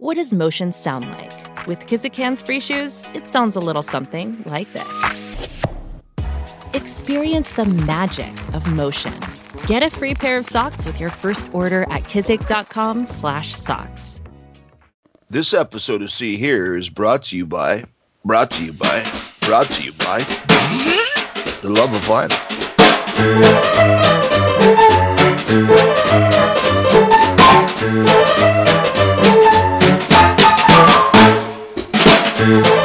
What does motion sound like? With Kizik hands free shoes, it sounds a little something like this. Experience the magic of motion. Get a free pair of socks with your first order at kizik.com/socks. This episode of See Here is brought to you by, brought to you by, brought to you by the love of vinyl. Hello out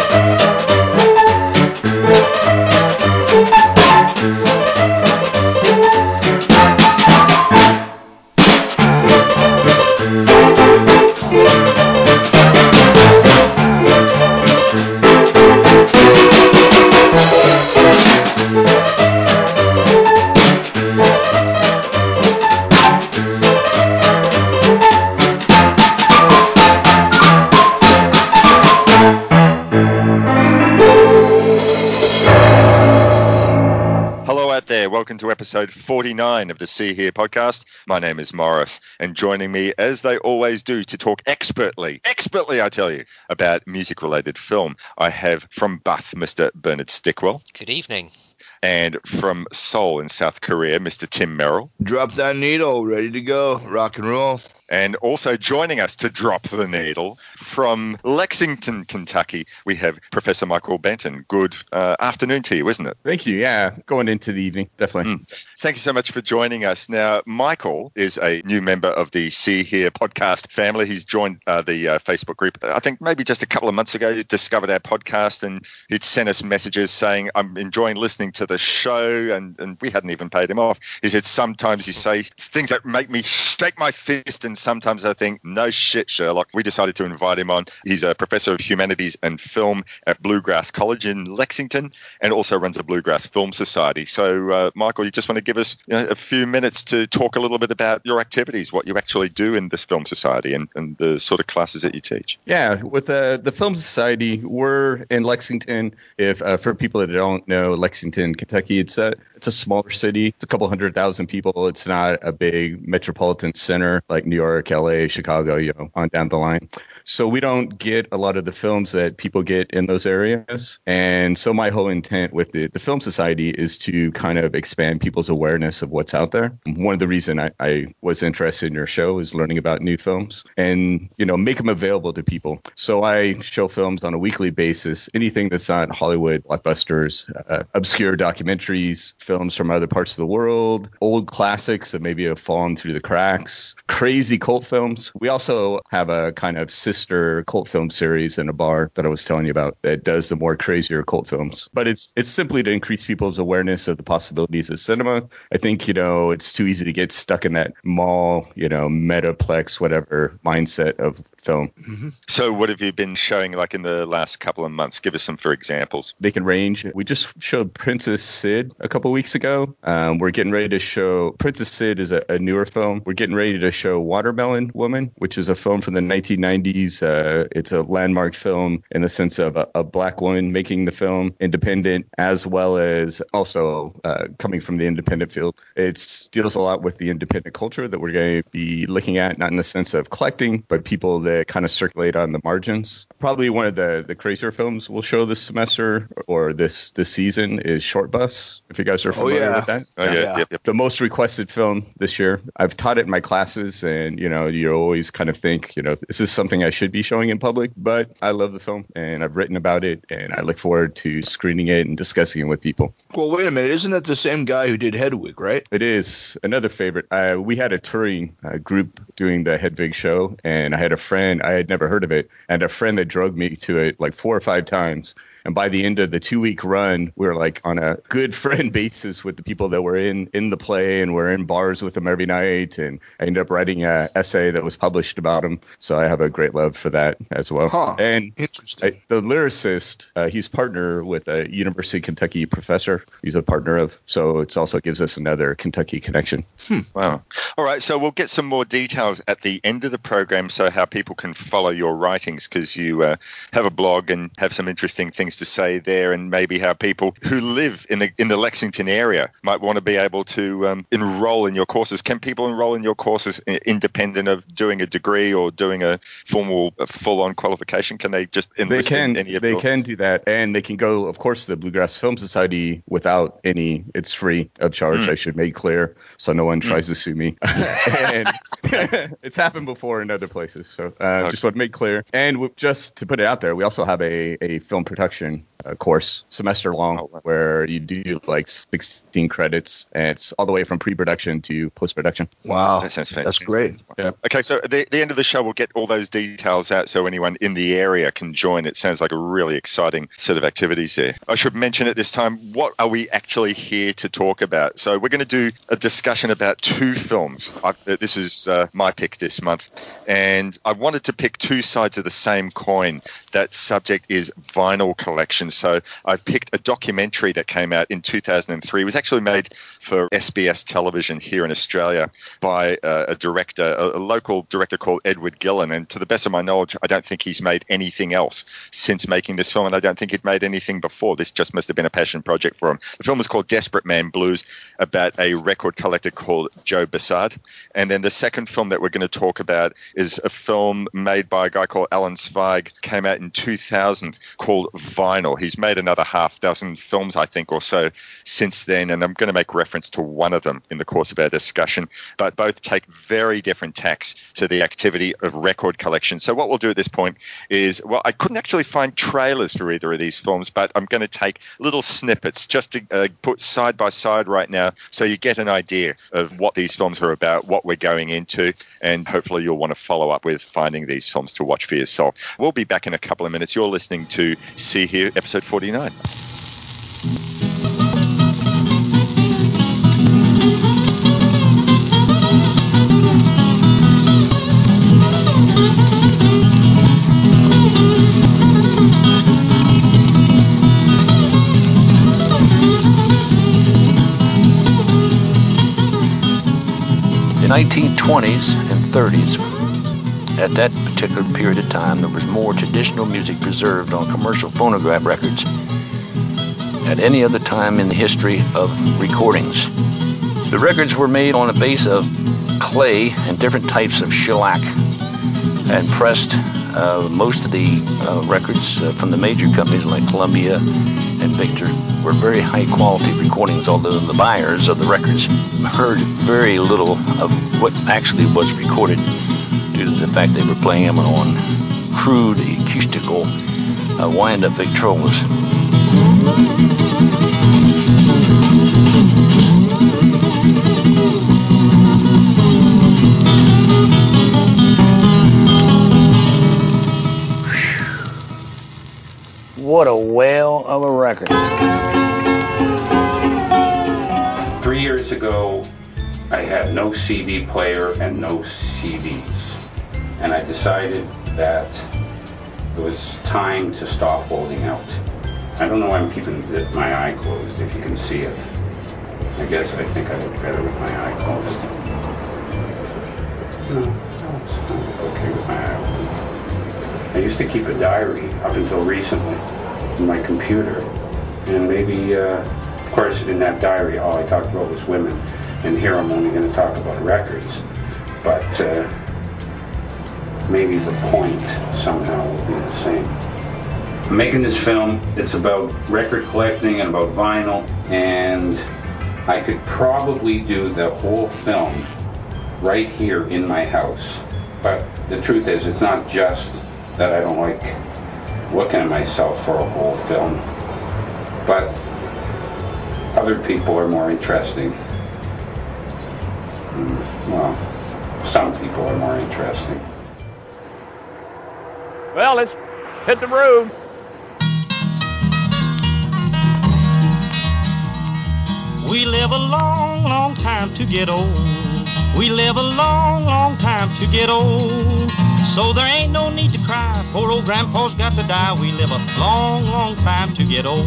Welcome to episode 49 of the See Here podcast. My name is Morris, and joining me, as they always do, to talk expertly, expertly, I tell you, about music related film, I have from Bath, Mr. Bernard Stickwell, Good evening. And from Seoul in South Korea, Mr. Tim Merrill. Drop that needle, ready to go, rock and roll. And also joining us to drop the needle from Lexington, Kentucky, we have Professor Michael Benton. Good uh, afternoon to you, isn't it? Thank you. Yeah, going into the evening, definitely. Thank you so much for joining us. Now, Michael is a new member of the See Here podcast family. He's joined uh, the uh, Facebook group, I think maybe just a couple of months ago, he discovered our podcast and he'd sent us messages saying, I'm enjoying listening to the show. And, and we hadn't even paid him off. He said, Sometimes you say things that make me shake my fist, and sometimes I think, No shit, Sherlock. We decided to invite him on. He's a professor of humanities and film at Bluegrass College in Lexington and also runs a Bluegrass Film Society. So, uh, Michael, you just want to give us you know, a few minutes to talk a little bit about your activities, what you actually do in this film society, and, and the sort of classes that you teach. Yeah, with uh, the Film Society, we're in Lexington. If uh, for people that don't know Lexington, Kentucky, it's a it's a smaller city. It's a couple hundred thousand people. It's not a big metropolitan center like New York, L.A., Chicago, you know, on down the line. So we don't get a lot of the films that people get in those areas. And so my whole intent with the, the Film Society is to kind of expand people's awareness of what's out there. One of the reason I, I was interested in your show is learning about new films and, you know, make them available to people. So I show films on a weekly basis, anything that's not Hollywood blockbusters, uh, obscure documentaries, films from other parts of the world, old classics that maybe have fallen through the cracks, crazy cult films. We also have a kind of sister cult film series in a bar that I was telling you about that does the more crazier cult films. But it's it's simply to increase people's awareness of the possibilities of cinema. I think, you know, it's too easy to get stuck in that mall, you know, metaplex, whatever mindset of film. Mm-hmm. So, what have you been showing like in the last couple of months? Give us some for examples. They can range. We just showed Princess Cyd a couple weeks ago. Um, we're getting ready to show Princess Cyd is a, a newer film. We're getting ready to show Watermelon Woman, which is a film from the 1990s. Uh, it's a landmark film in the sense of a, a black woman making the film independent, as well as also uh, coming from the independent field. It deals a lot with the independent culture that we're going to be looking at, not in the sense of collecting, but people that kind of circulate on the margins. Probably one of the the crazier films we'll show this semester or this this season is Short Bus. If you guys are Oh, familiar yeah. with that. Oh, yeah, Yeah. Yep, yep. the most requested film this year. I've taught it in my classes, and you know, you always kind of think, you know, this is something I should be showing in public. But I love the film, and I've written about it, and I look forward to screening it and discussing it with people. Well, wait a minute. Isn't that the same guy who did Hedwig, right? It is another favorite. Uh, we had a touring uh, group doing the Hedwig show, and I had a friend, I had never heard of it, and a friend that drug me to it like four or five times. And by the end of the two week run, we were like on a good friend basis with the people that were in, in the play, and we're in bars with them every night. And I ended up writing an essay that was published about him. So I have a great love for that as well. Huh. And Interesting. I, the lyricist, uh, he's partner with a University of Kentucky professor. He's a partner of, so it's also gives us another Kentucky connection. Wow. All right. So we'll get some more details at the end of the program, so how people can follow your writings, because you uh, have a blog and have some interesting things to say there, and maybe how people who live in the in the Lexington area might want to be able to um, enroll in your courses. Can people enroll in your courses independent of doing a degree or doing a formal, full on qualification? Can they just They can in any of they your- can do that, and they can go, of course, to the Bluegrass Film Society without any. It's free of charge. I should make clear, so no one tries to sue me. and it's happened before in other places, so uh, just want to make clear. And just to put it out there, we also have a, a film production uh, course, semester long, Oh, where you do like 16 credits, and it's all the way from pre-production to post-production. wow. That sounds fantastic. That's great. Yeah. Okay, so at the, the end of the show, we'll get all those details out so anyone in the area can join. It sounds like a really exciting set of activities there. I should mention at this time, what are we actually here to talk about? So we're going to do a discussion about two films. I, this is uh, my pick this month, and I wanted to pick two sides of the same coin. That subject is vinyl collection. So I've picked a documentary that came out in 2003. It was actually made for SBS television here in Australia by uh, a director, a, a local director called Edward Gillan. And to the best of my knowledge, I don't think he's made anything else since making this film, and I don't think he'd made anything before. This just must have been a passion project for him. The film is called Desperate Man Blues, about a record collector called Joe Bussard. And then the second film that we're going to talk about is a film made by a guy called Alan Zweig, came out in 2000 called Vinyl. He's made another half dozen films, I think, or so since then, and I'm going to make reference to one of them in the course of our discussion. But both take very different tacks to the activity of record collection. So what we'll do at this point is, well, I couldn't actually find trailers for either of these films, but I'm going to take little snippets just to uh, put side by side right now, so you get an idea of what these films are about, what we're going into, and hopefully you'll want to follow up with finding these films to watch for yourself. We'll be back in a couple of minutes. You're listening to See Here, episode 49. The 1920s and 30s, at that particular period of time, there was more traditional music preserved on commercial phonograph records at any other time in the history of recordings. The records were made on a base of clay and different types of shellac and pressed. Uh, most of the uh, records uh, from the major companies like Columbia and Victor were very high quality recordings, although the buyers of the records heard very little of what actually was recorded due to the fact they were playing them on crude acoustical uh, wind-up Victrolas. What a whale of a record. Three years ago, I had no CD player and no CDs. And I decided that it was time to stop holding out. I don't know why I'm keeping my eye closed, if you can see it. I guess I think I look better with my eye closed. No, it's okay with my eye open. I used to keep a diary up until recently in my computer. And maybe, uh, of course, in that diary, all I talked about was women. And here I'm only going to talk about records. But uh, maybe the point somehow will be the same. I'm making this film. It's about record collecting and about vinyl, and I could probably do the whole film right here in my house. But the truth is, it's not just that I don't like looking at myself for a whole film, but other people are more interesting. Mm, Well, some people are more interesting. Well, let's hit the road. We live a long, long time to get old. We live a long, long time to get old. So there ain't no need to cry. Poor old grandpa's got to die. We live a long, long time to get old.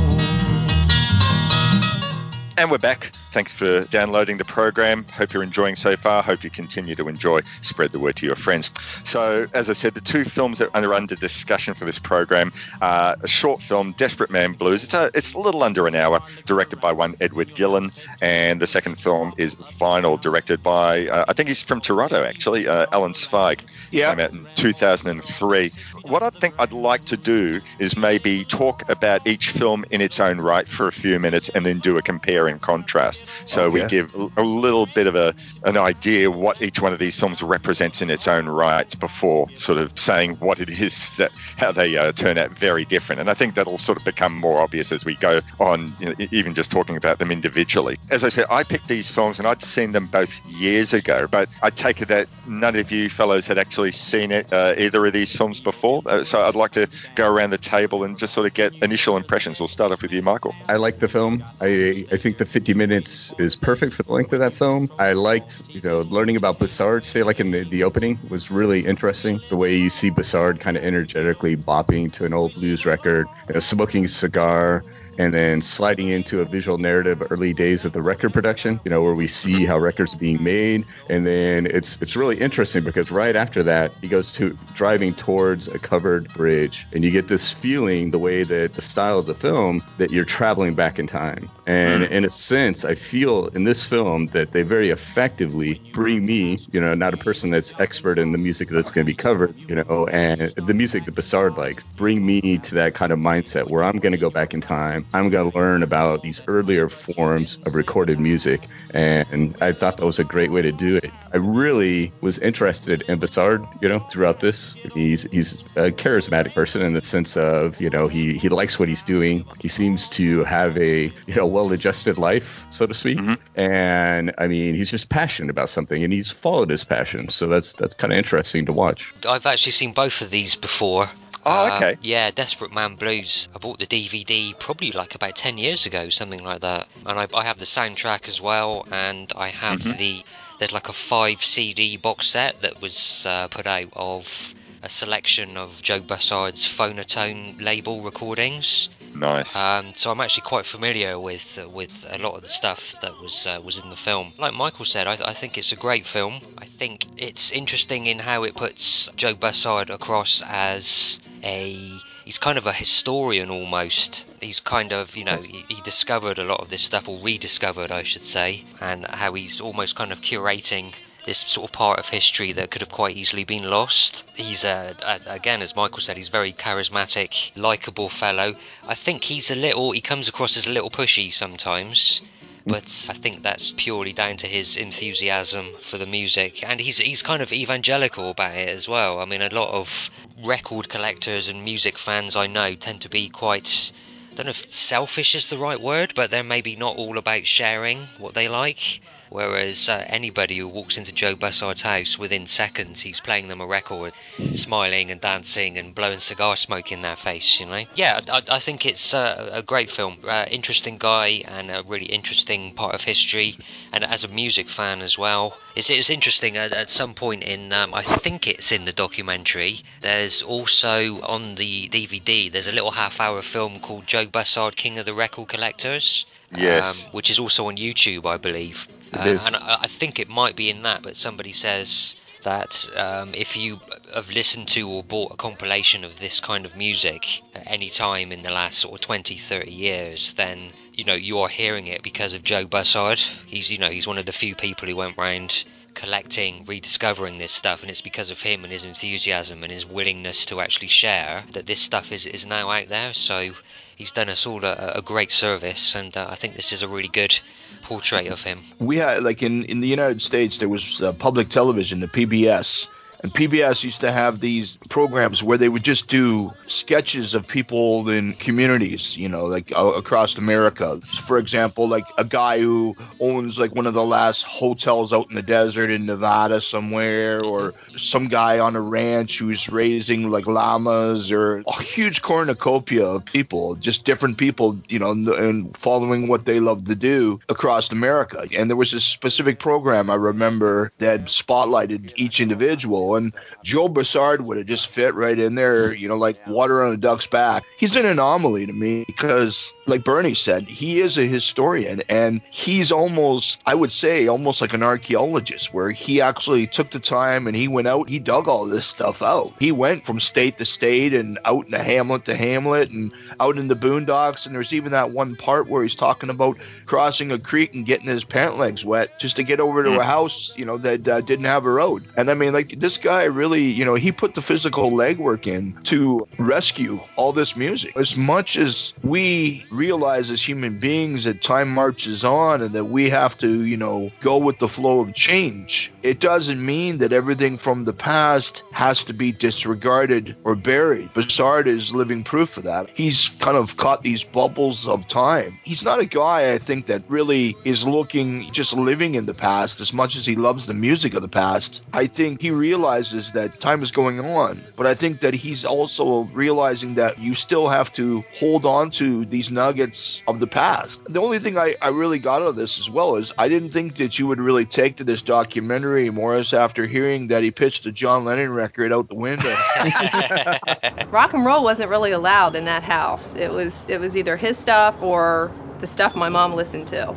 And we're back. Thanks for downloading the program. Hope you're enjoying so far. Hope you continue to enjoy. Spread the word to your friends. So, as I said, the two films that are under discussion for this program are a short film, Desperate Man Blues. It's a, it's a little under an hour, directed by one Edward Gillan. And the second film is Vinyl, directed by, uh, I think he's from Toronto, actually, uh, Alan Zweig. Yeah. Came out in 2003. What I think I'd like to do is maybe talk about each film in its own right for a few minutes and then do a compare and contrast. So we give a little bit of a an idea what each one of these films represents in its own right before sort of saying what it is that how they uh, turn out very different. And I think that'll sort of become more obvious as we go on, you know, even just talking about them individually. As I said, I picked these films and I'd seen them both years ago, but I take it that none of you fellows had actually seen it uh, either of these films before. Uh, so I'd like to go around the table and just sort of get initial impressions. We'll start off with you, Michael. I like the film. I I think the 50 minutes is perfect for the length of that film. I liked, you know, learning about Bussard, say like in the, the opening was really interesting. The way you see Bussard kind of energetically bopping to an old blues record, you know, smoking a cigar, and then sliding into a visual narrative early days of the record production, you know, where we see how records are being made. And then it's it's really interesting because right after that, he goes to driving towards a covered bridge. And you get this feeling, the way that the style of the film, that you're traveling back in time. And hmm. in a sense, I feel in this film that they very effectively bring me, you know, not a person that's expert in the music that's going to be covered, you know, and the music that Bussard likes, bring me to that kind of mindset where I'm going to go back in time. I'm going to learn about these earlier forms of recorded music. And I thought that was a great way to do it. I really was interested in Bussard, you know, throughout this. He's he's a charismatic person in the sense of, you know, he, he likes what he's doing. He seems to have a, you know, well-adjusted life, so to speak. Mm-hmm. And I mean, he's just passionate about something and he's followed his passion. So that's that's kind of interesting to watch. I've actually seen both of these before. Oh, Uh, okay. yeah, Desperate Man Blues. I bought the DVD probably like about 10 years ago, something like that. And I, I have the soundtrack as well, and I have Mm-hmm. the. There's like a five CD box set that was uh, put out of a selection of Joe Bussard's Fonotone label recordings. Nice. Um, so I'm actually quite familiar with uh, with a lot of the stuff that was uh, was in the film. Like Michael said, I, I think it's a great film. I think it's interesting in how it puts Joe Bussard across as a he's kind of a historian almost. He's kind of you know he, he discovered a lot of this stuff or rediscovered I should say, and how he's almost kind of curating this sort of part of history that could have quite easily been lost. He's, uh, again, as Michael said, he's very charismatic, likable fellow. I think he's a little, he comes across as a little pushy sometimes. But I think that's purely down to his enthusiasm for the music, and he's he's kind of evangelical about it as well. I mean, a lot of record collectors and music fans I know tend to be quite I don't know if selfish is the right word, but they're maybe not all about sharing what they like. Whereas uh, anybody who walks into Joe Bussard's house within seconds, he's playing them a record, smiling and dancing and blowing cigar smoke in their face, you know? Yeah, I, I think it's uh, a great film. Uh, interesting guy and a really interesting part of history. And as a music fan as well, it's, it's interesting at, at some point in, um, I think it's in the documentary, there's also on the DVD, there's a little half hour film called Joe Bussard, King of the Record Collectors. Yes. Um, which is also on YouTube, I believe. Uh. And I, I think it might be in that, but somebody says that um, if you have listened to or bought a compilation of this kind of music at any time in the last sort of 20, 30 years, then you know you are hearing it because of Joe Bussard. He's you know he's one of the few people who went round collecting, rediscovering this stuff, and it's because of him and his enthusiasm and his willingness to actually share that this stuff is, is now out there. So he's done us all a, a great service, and uh, I think this is a really good portrait of him. We had like in in the United States there was uh, public television, the PBS and PBS used to have these programs where they would just do sketches of people in communities, you know, like uh, across America. For example, like a guy who owns like one of the last hotels out in the desert in Nevada somewhere, or some guy on a ranch who's raising like llamas, or a huge cornucopia of people, just different people, you know, and following what they love to do across America. And there was a specific program I remember that spotlighted each individual and Joe Bussard would have just fit right in there, you know, like water on a duck's back. He's an anomaly to me because, like Bernie said, he is a historian and he's almost, I would say, almost like an archaeologist, where he actually took the time and he went out, he dug all this stuff out. He went from state to state and out in the hamlet to hamlet and out in the boondocks. And there's even that one part where he's talking about crossing a creek and getting his pant legs wet just to get over to a house, you know, that uh, didn't have a road. And I mean, like, this guy really, you know, he put the physical legwork in to rescue all this music. As much as we realize as human beings that time marches on and that we have to, you know, go with the flow of change, it doesn't mean that everything from the past has to be disregarded or buried. Bussard is living proof of that. He's kind of caught these bubbles of time. He's not a guy, I think, that really is looking just living in the past as much as he loves the music of the past. I think he realizes that time is going on, but I think that he's also realizing that you still have to hold on to these nuggets of the past. The only thing I, I really got out of this as well is I didn't think that you would really take to this documentary, Morris, after hearing that he pitched a John Lennon record out the window. Rock and roll wasn't really allowed in that house. It was it was either his stuff or the stuff my mom listened to.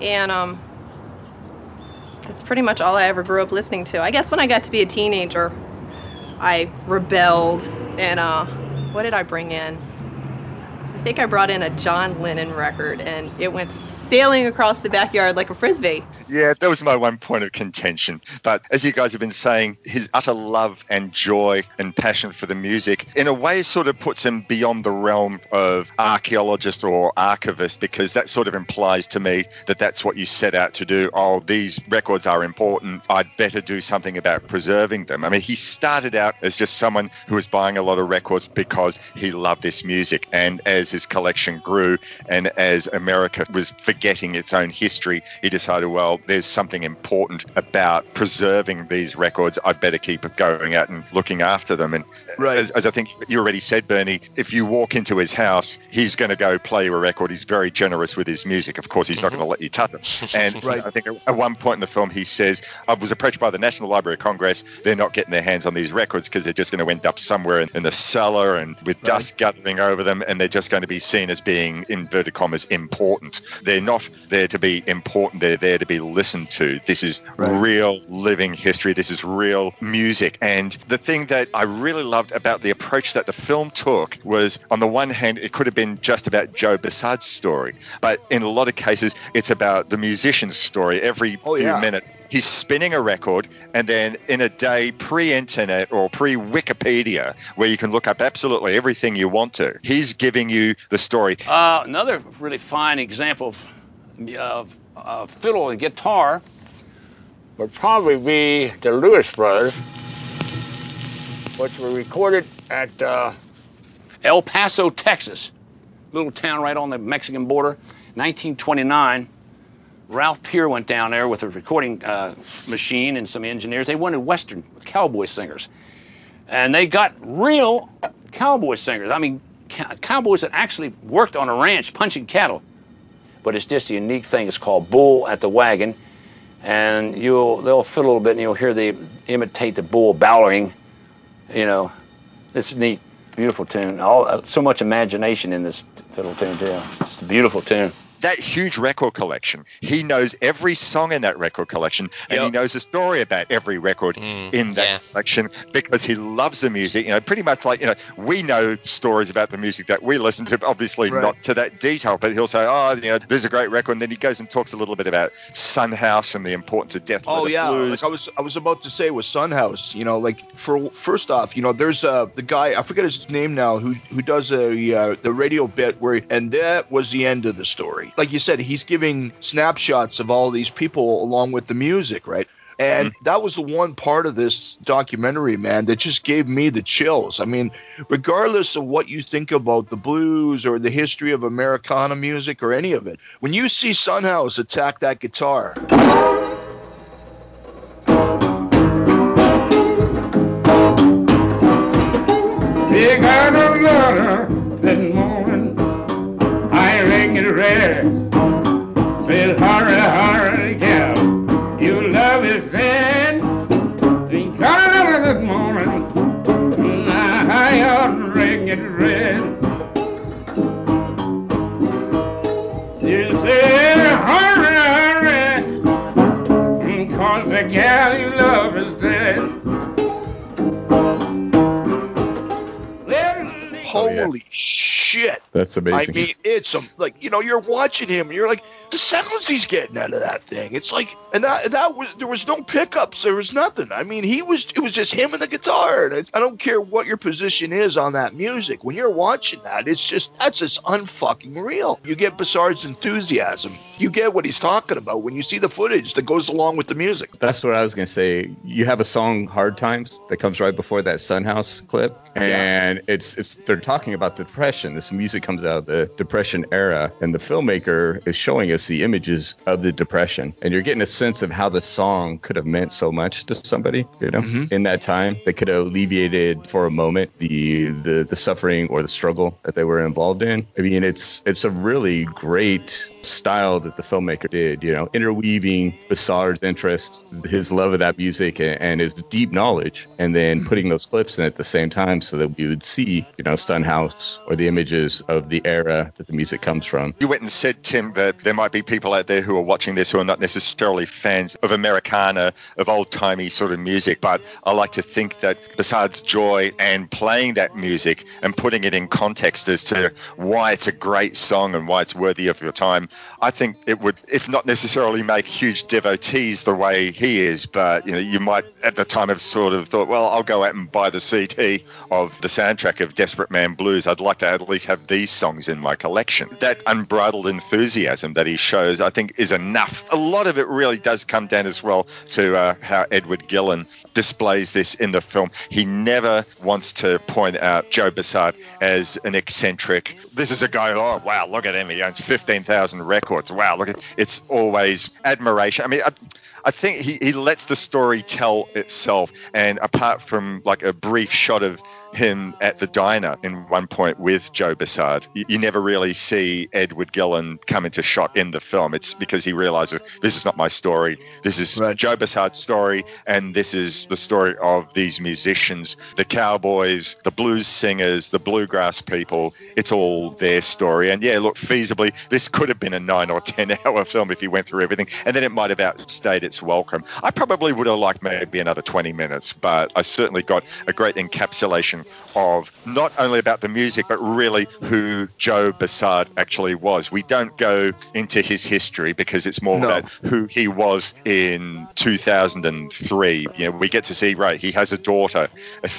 And um that's pretty much all I ever grew up listening to. I guess when I got to be a teenager, I rebelled and uh what did I bring in? I think I brought in a John Lennon record and it went sailing across the backyard like a frisbee. Yeah, that was my one point of contention. But as you guys have been saying, his utter love and joy and passion for the music, in a way, sort of puts him beyond the realm of archaeologist or archivist because that sort of implies to me that that's what you set out to do. Oh, these records are important. I'd better do something about preserving them. I mean, he started out as just someone who was buying a lot of records because he loved this music. And as his collection grew and as America was forgetting its own history, he decided, well, there's something important about preserving these records. I'd better keep going out and looking after them. And right. as, as I think you already said, Bernie, if you walk into his house, he's going to go play you a record. He's very generous with his music. Of course, he's mm-hmm. not going to let you touch it. And right. I think at one point in the film, he says, I was approached by the National Library of Congress. They're not getting their hands on these records because they're just going to end up somewhere in, in the cellar and with right. dust gathering over them. And they're just going to be seen as being, inverted commas, important. They're not there to be important. They're there to be listened to. This is right. real living history. This is real music. And the thing that I really loved about the approach that the film took was, on the one hand, it could have been just about Joe Bussard's story, but in a lot of cases, it's about the musician's story. Every oh, few yeah. minutes, he's spinning a record and then in a day pre-internet or pre-wikipedia where you can look up absolutely everything you want to he's giving you the story uh, another really fine example of uh, fiddle and guitar would probably be the Lewis Brothers, which were recorded at uh, El Paso, Texas, little town right on the Mexican border. 1929, Ralph Peer went down there with a recording uh, machine and some engineers. They wanted Western cowboy singers. And they got real cowboy singers. I mean, cowboys that actually worked on a ranch punching cattle but it's just a unique thing. It's called Bull at the Wagon, and you'll they'll fit a little bit, and you'll hear the imitate the bull bellowing. You know, it's a neat, beautiful tune. All uh, so much imagination in this fiddle tune too. It's a beautiful tune that huge record collection. He knows every song in that record collection, and he knows the story about every record in that yeah. collection because he loves the music. You know, pretty much like you know, we know stories about the music that we listen to, obviously Right. not to that detail, but he'll say, "Oh, you know, there's a great record," and then he goes and talks a little bit about Son House and the importance of Death Oh yeah, Blues. like I was I was about to say with Son House, you know, like for first off, you know, there's uh the guy I forget his name now who who does a uh, the radio bit where and that was the end of the story. Like you said, he's giving snapshots of all these people along with the music, right? And mm-hmm. that was the one part of this documentary, man, that just gave me the chills. I mean, regardless of what you think about the blues or the history of Americana music or any of it, when you see Son House attack that guitar, They got a red. Says, hurry, hurry, Oh, Holy shit! That's amazing. I mean, it's a, like you know, you're watching him, and you're like, the sounds he's getting out of that thing. It's like, and that that was there was no pickups, there was nothing. I mean, he was it was just him and the guitar. And I don't care what your position is on that music. When you're watching that, it's just that's just unfucking real. You get Bussard's enthusiasm. You get what he's talking about when you see the footage that goes along with the music. That's what I was gonna say. You have a song "Hard Times" that comes right before that Son House clip, and it's it's they're talking about the depression. This music comes out of the depression era, and the filmmaker is showing us the images of the depression, and you're getting a sense of how the song could have meant so much to somebody, you know, mm-hmm. in that time. They could have alleviated for a moment the the the suffering or the struggle that they were involved in. I mean, it's it's a really great style that the filmmaker did, you know, interweaving Bussard's interest, his love of that music, and, and his deep knowledge, and then mm-hmm. putting those clips in at the same time so that we would see, you know, Son House or the images of the era that the music comes from. You went and said, Tim, that there might be people out there who are watching this who are not necessarily fans of Americana, of old timey sort of music, but I like to think that besides joy and playing that music and putting it in context as to why it's a great song and why it's worthy of your time, I think it would, if not necessarily make huge devotees the way he is, but you know, you might at the time have sort of thought, well, I'll go out and buy the CD of the soundtrack of Desperate Man Blues. I'd like to at least have these songs in my collection. That unbridled enthusiasm that he shows, I think, is enough. A lot of it really does come down as well to uh, how Edward Gillan displays this in the film. He never wants to point out Joe Bussard as an eccentric. This is a guy, oh, wow, look at him. He owns 15,000 records. Wow, look at It's always admiration. I mean, I, I think he, he lets the story tell itself. And apart from like a brief shot of him at the diner in one point with Joe Bussard, you, you never really see Edward Gillan come into shot in the film. It's because he realizes this is not my story. This is Joe Bussard's story, and this is the story of these musicians, the cowboys, the blues singers, the bluegrass people. It's all their story. And yeah, look, feasibly, this could have been a nine or 10 hour film if he went through everything, and then it might have outstayed its welcome. I probably would have liked maybe another 20 minutes, but I certainly got a great encapsulation of not only about the music, but really who Joe Bussard actually was. We don't go into his history because it's more No. about who he was in 2003. You know, we get to see, right, he has a daughter.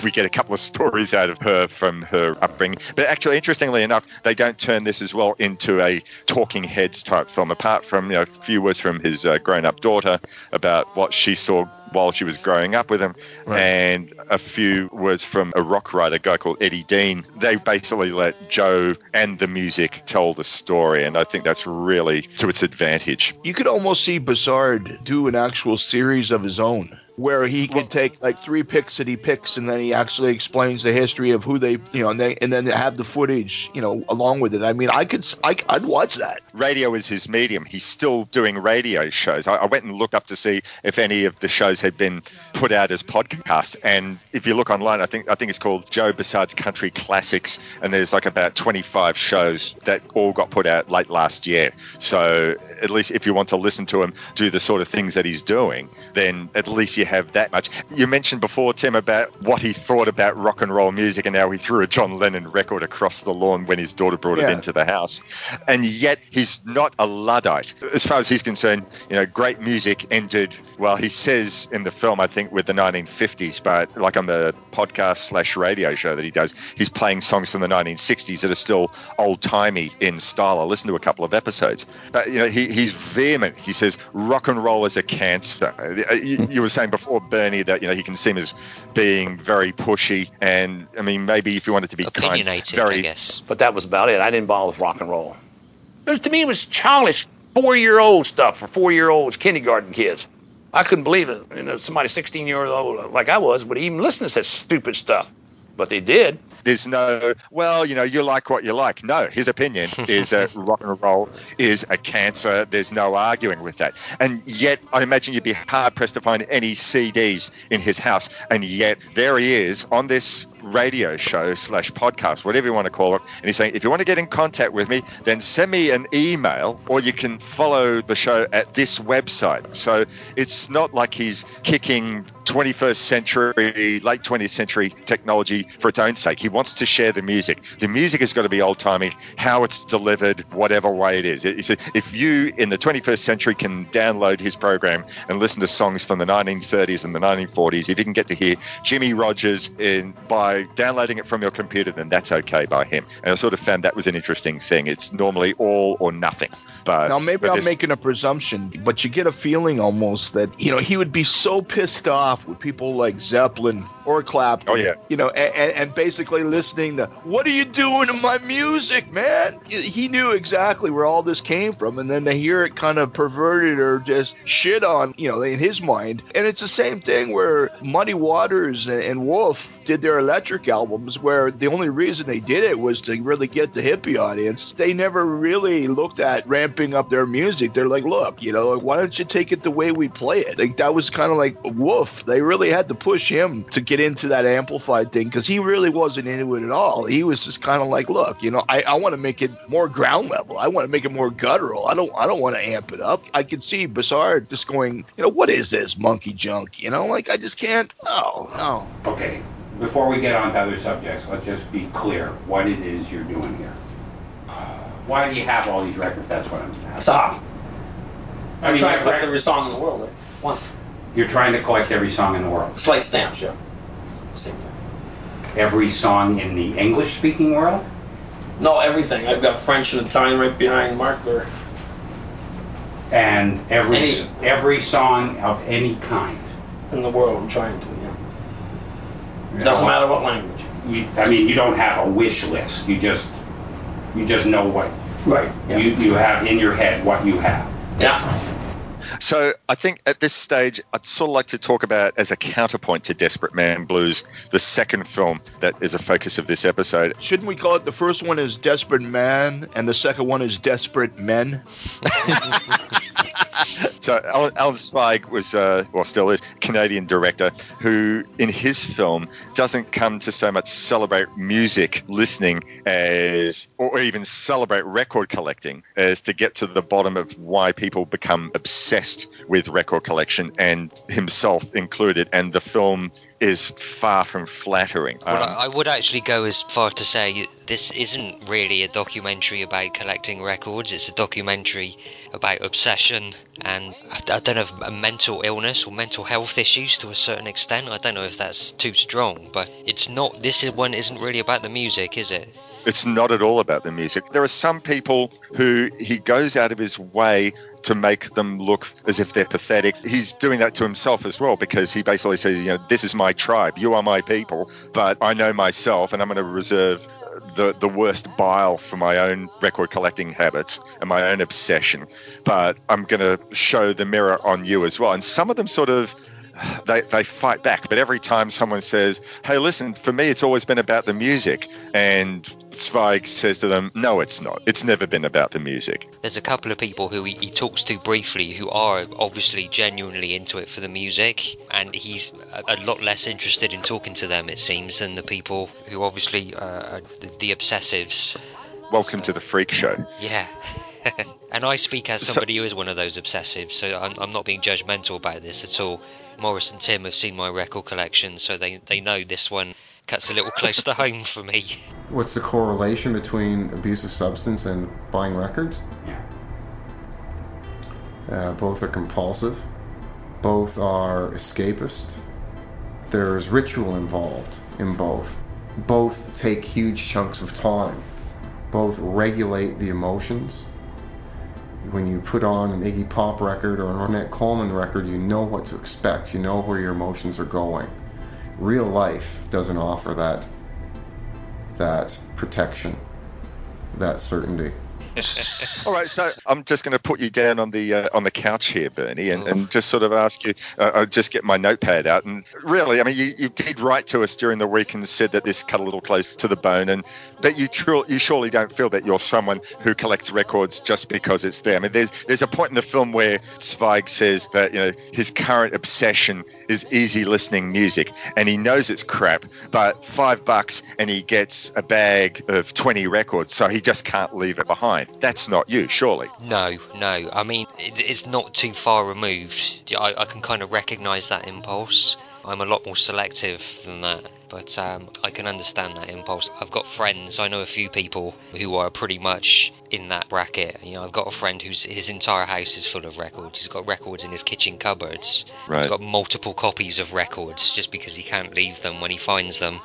We get a couple of stories out of her from her upbringing. But actually, interestingly enough, they don't turn this as well into a talking heads type film, apart from, you know, a few words from his uh, grown up daughter about what she saw while she was growing up with him, and a few words from a rock writer, a guy called Eddie Dean. They basically let Joe and the music tell the story, and I think that's really to its advantage. You could almost see Bussard do an actual series of his own. Where he can take like three picks that he picks, and then he actually explains the history of who they, you know, and, they, and then have the footage, you know, along with it. I mean, I could, I, I'd watch that. radio is his medium. He's still doing radio shows. I, I went and looked up to see if any of the shows had been put out as podcasts. And if you look online, I think I think it's called Joe Bussard's Country Classics, and there's like about 25 shows that all got put out late last year. So at least if you want to listen to him do the sort of things that he's doing, then at least you have that much. You mentioned before, Tim, about what he thought about rock and roll music, and how he threw a John Lennon record across the lawn when his daughter brought it into the house. And yet he's not a Luddite. As far as he's concerned, you know, great music ended, well, he says in the film, I think, with the 1950s, but like on the podcast slash radio show that he does, he's playing songs from the 1960s that are still old timey in style. I listened to a couple of episodes. But, you know, he, he's vehement. He says rock and roll is a cancer. Uh, You, you were saying before, Bernie, that, you know, he can seem as being very pushy. And, I mean, maybe if you wanted to be kind, Opinionated, very I guess. But that was about it. I didn't bother with rock and roll. It was, to me, it was childish, four-year-old stuff for four-year-olds, kindergarten kids. I couldn't believe it. You know, somebody 16 years old like I was would even listen to such stupid stuff. But they did. There's no, well, you know, you like what you like. No, his opinion is that rock and roll is a cancer. There's no arguing with that. And yet, I imagine you'd be hard pressed to find any CDs in his house. And yet, there he is on this radio show slash podcast, whatever you want to call it. And he's saying, if you want to get in contact with me, then send me an email or you can follow the show at this website. So it's not like he's kicking 21st century, late 20th century technology for its own sake. He wants to share the music. The music has got to be old timey, how it's delivered, whatever way it is. He said, if you in the 21st century can download his program and listen to songs from the 1930s and the 1940s, if you can get to hear Jimmie Rodgers in by downloading it from your computer, then that's okay by him. And I sort of found that was an interesting thing. It's normally all or nothing. But Now maybe I'm making a presumption, but you get a feeling almost that you know he would be so pissed off with people like Zeppelin or Clapton. Oh, yeah. You know, and, and basically listening to what are you doing to my music, man? He knew exactly where all this came from, and then to hear it kind of perverted or just shit on, you know, in his mind. And it's the same thing where Muddy Waters and, and Wolf did their electric albums, where the only reason they did it was to really get the hippie audience. They never really looked at ramping up their music. They're like, look, you know, why don't you take it the way we play it? Like that was kind of like Wolf. They really had to push him to get into that amplified thing because he really wasn't into it at all. He was just kind of like, look, you know, I, I want to make it more ground level. I want to make it more guttural. I don't I don't want to amp it up. I could see Bussard just going, you know, what is this monkey junk? You know, like I just can't. Oh no. Okay, before we get on to other subjects, let's just be clear what it is you're doing here. Why do you have all these records? That's what I'm asking. It's a hobby. I I mean, try to collect every song in the world at once. You're trying to collect every song in the world. It's like stamps, yeah. Same thing. Every song in the English speaking world? No, everything. I've got French and Italian right behind Mark there. And every, Any- every song of any kind? In the world, I'm trying to. Doesn't matter what language. You, I mean, you don't have a wish list. You just, you just know what. Right. You, you have in your head what you have. Yeah. So I think at this stage, I'd sort of like to talk about as a counterpoint to Desperate Man Blues, the second film that is a focus of this episode. Shouldn't we call it the first one is Desperate Man and the second one is Desperate Men? So Alan, Zweig was, uh, well, still is, Canadian director who, in his film, doesn't come to so much celebrate music listening as, or even celebrate record collecting, as to get to the bottom of why people become obsessed with record collection, and himself included. And the film is far from flattering. Well, Um, I I would actually go as far to say this isn't really a documentary about collecting records. It's a documentary about obsession and I, don't know mental illness or mental health issues to a certain extent. I don't know if that's too strong, but it's not. This one isn't really about the music, is it? It's not at all about the music. There are some people who he goes out of his way to make them look as if they're pathetic. He's doing that to himself as well because he basically says, you know, this is my tribe, you are my people, but I know myself and I'm going to reserve the the worst bile for my own record collecting habits and my own obsession. But I'm going to show the mirror on you as well. And some of them sort of they, they fight back. But every time someone says, hey, listen, for me, it's always been about the music. And Zweig says to them, no, it's not. It's never been about the music. There's a couple of people who he, he talks to briefly who are obviously genuinely into it for the music, and he's a, a lot less interested in talking to them, it seems, than the people who obviously uh, are the, the obsessives. Welcome to the freak show. Yeah. and I speak as somebody who is one of those obsessives, so I'm, I'm not being judgmental about this at all. Morris and Tim have seen my record collection, so they, they know this one cuts a little close to home for me. What's the correlation between abuse of substance and buying records? Yeah. Uh, both are compulsive. Both are escapist. There's ritual involved in both. Both take huge chunks of time. Both regulate the emotions. When you put on an Iggy Pop record or an Ornette Coleman record, you know what to expect. You know where your emotions are going. Real life doesn't offer that that protection, that certainty. All right, so I'm just going to put you down on the uh, on the couch here, Bernie, and, and just sort of ask you. Uh, I'll just get my notepad out, and really, I mean, you, you did write to us during the week and said that this cut a little close to the bone, and that you you surely don't feel that you're someone who collects records just because it's there. I mean, there's there's a point in the film where Zweig says that you know his current obsession is easy listening music, and he knows it's crap, but five bucks and he gets a bag of 20 records, so he just can't leave it behind. That's not you, surely. No, no. I mean, it, it's not too far removed. I, I can kind of recognise that impulse. I'm a lot more selective than that, but um, I can understand that impulse. I've got friends, I know a few people who are pretty much in that bracket. You know, I've got a friend whose his entire house is full of records. He's got records in his kitchen cupboards. Right. He's got multiple copies of records just because he can't leave them when he finds them.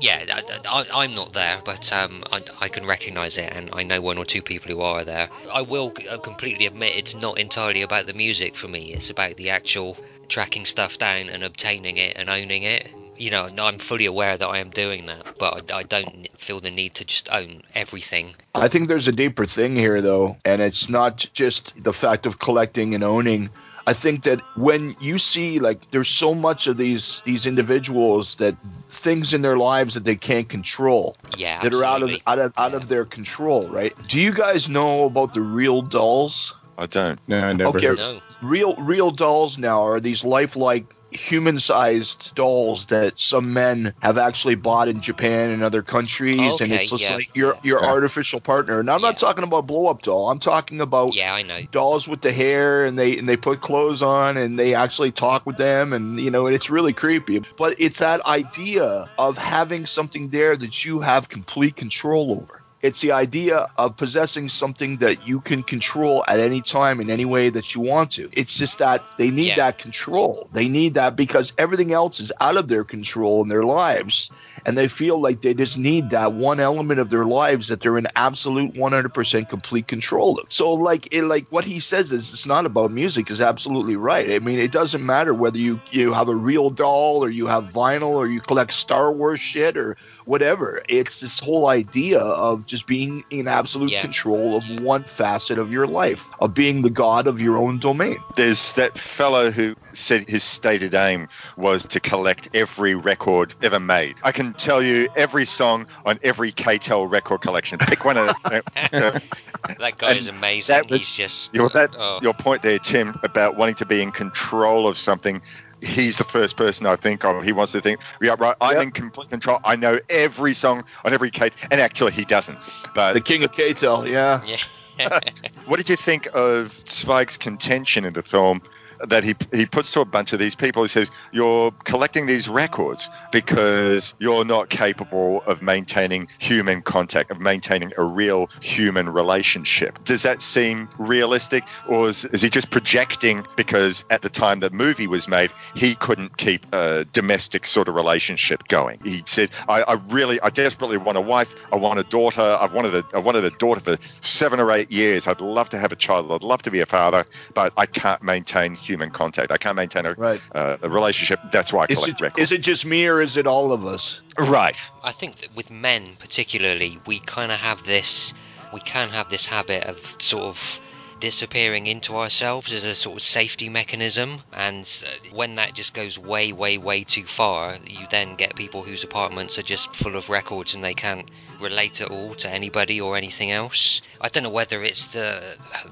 Yeah, I, I'm not there, but um, I, I can recognise it, and I know one or two people who are there. I will uh, completely admit it's not entirely about the music for me. It's about the actual tracking stuff down and obtaining it and owning it. You know, I'm fully aware that I am doing that, but I, I don't feel the need to just own everything. I think there's a deeper thing here, though, and it's not just the fact of collecting and owning. I think that when you see like there's so much of these these individuals that things in their lives that they can't control Yeah, that are out of out of out of their control, right? Do you guys know about the real dolls? I don't. No, I never Okay. No. Real real dolls now are these lifelike human-sized dolls that some men have actually bought in Japan and other countries, and it's just yeah, like your your yeah. artificial partner. And I'm not talking about blow-up doll. I'm talking about Yeah, I know. dolls with the hair and they and they put clothes on and they actually talk with them and you know and it's really creepy but it's that idea of having something there that you have complete control over it's the idea of possessing something that you can control at any time in any way that you want to it's just that they need Yeah. that control they need that because everything else is out of their control in their lives and they feel like they just need that one element of their lives that they're in absolute 100% complete control of. So like it like what he says is it's not about music is absolutely right. I mean it doesn't matter whether you you have a real doll or you have vinyl or you collect Star Wars shit or whatever. It's this whole idea of just being in absolute Yeah. control of one facet of your life, of being the god of your own domain. There's that fellow who said his stated aim was to collect every record ever made. I can tell you every song on every K-tel record collection. Pick one of them. That guy is amazing. that was- He's just. Your, that, oh. your point there, Tim, about wanting to be in control of something. He's the first person I think of. He wants to think, yeah, right. I'm Yep. in complete control. I know every song on every Kate, and actually he doesn't. But The king of K-tel, yeah. Yeah. what did you think of Zweig's contention in the film that he he puts to a bunch of these people? He says, "You're collecting these records because you're not capable of maintaining human contact, of maintaining a real human relationship." Does that seem realistic, or is, is he just projecting because at the time the movie was made, he couldn't keep a domestic sort of relationship going? He said, "I, I really, I desperately want a wife. I want a daughter. I've wanted a, I wanted a daughter for seven or eight years. I'd love to have a child. I'd love to be a father, but I can't maintain human contact. I can't maintain a, Right. uh, a relationship. That's why I Is collect it, records. is it just me or is it all of us? right. I think that with men particularly, we kind of have this, we can have this habit of sort of disappearing into ourselves as a sort of safety mechanism. And uh, when that just goes way, way, way too far, you then get people whose apartments are just full of records and they can't relate at all to anybody or anything else. I don't know whether it's the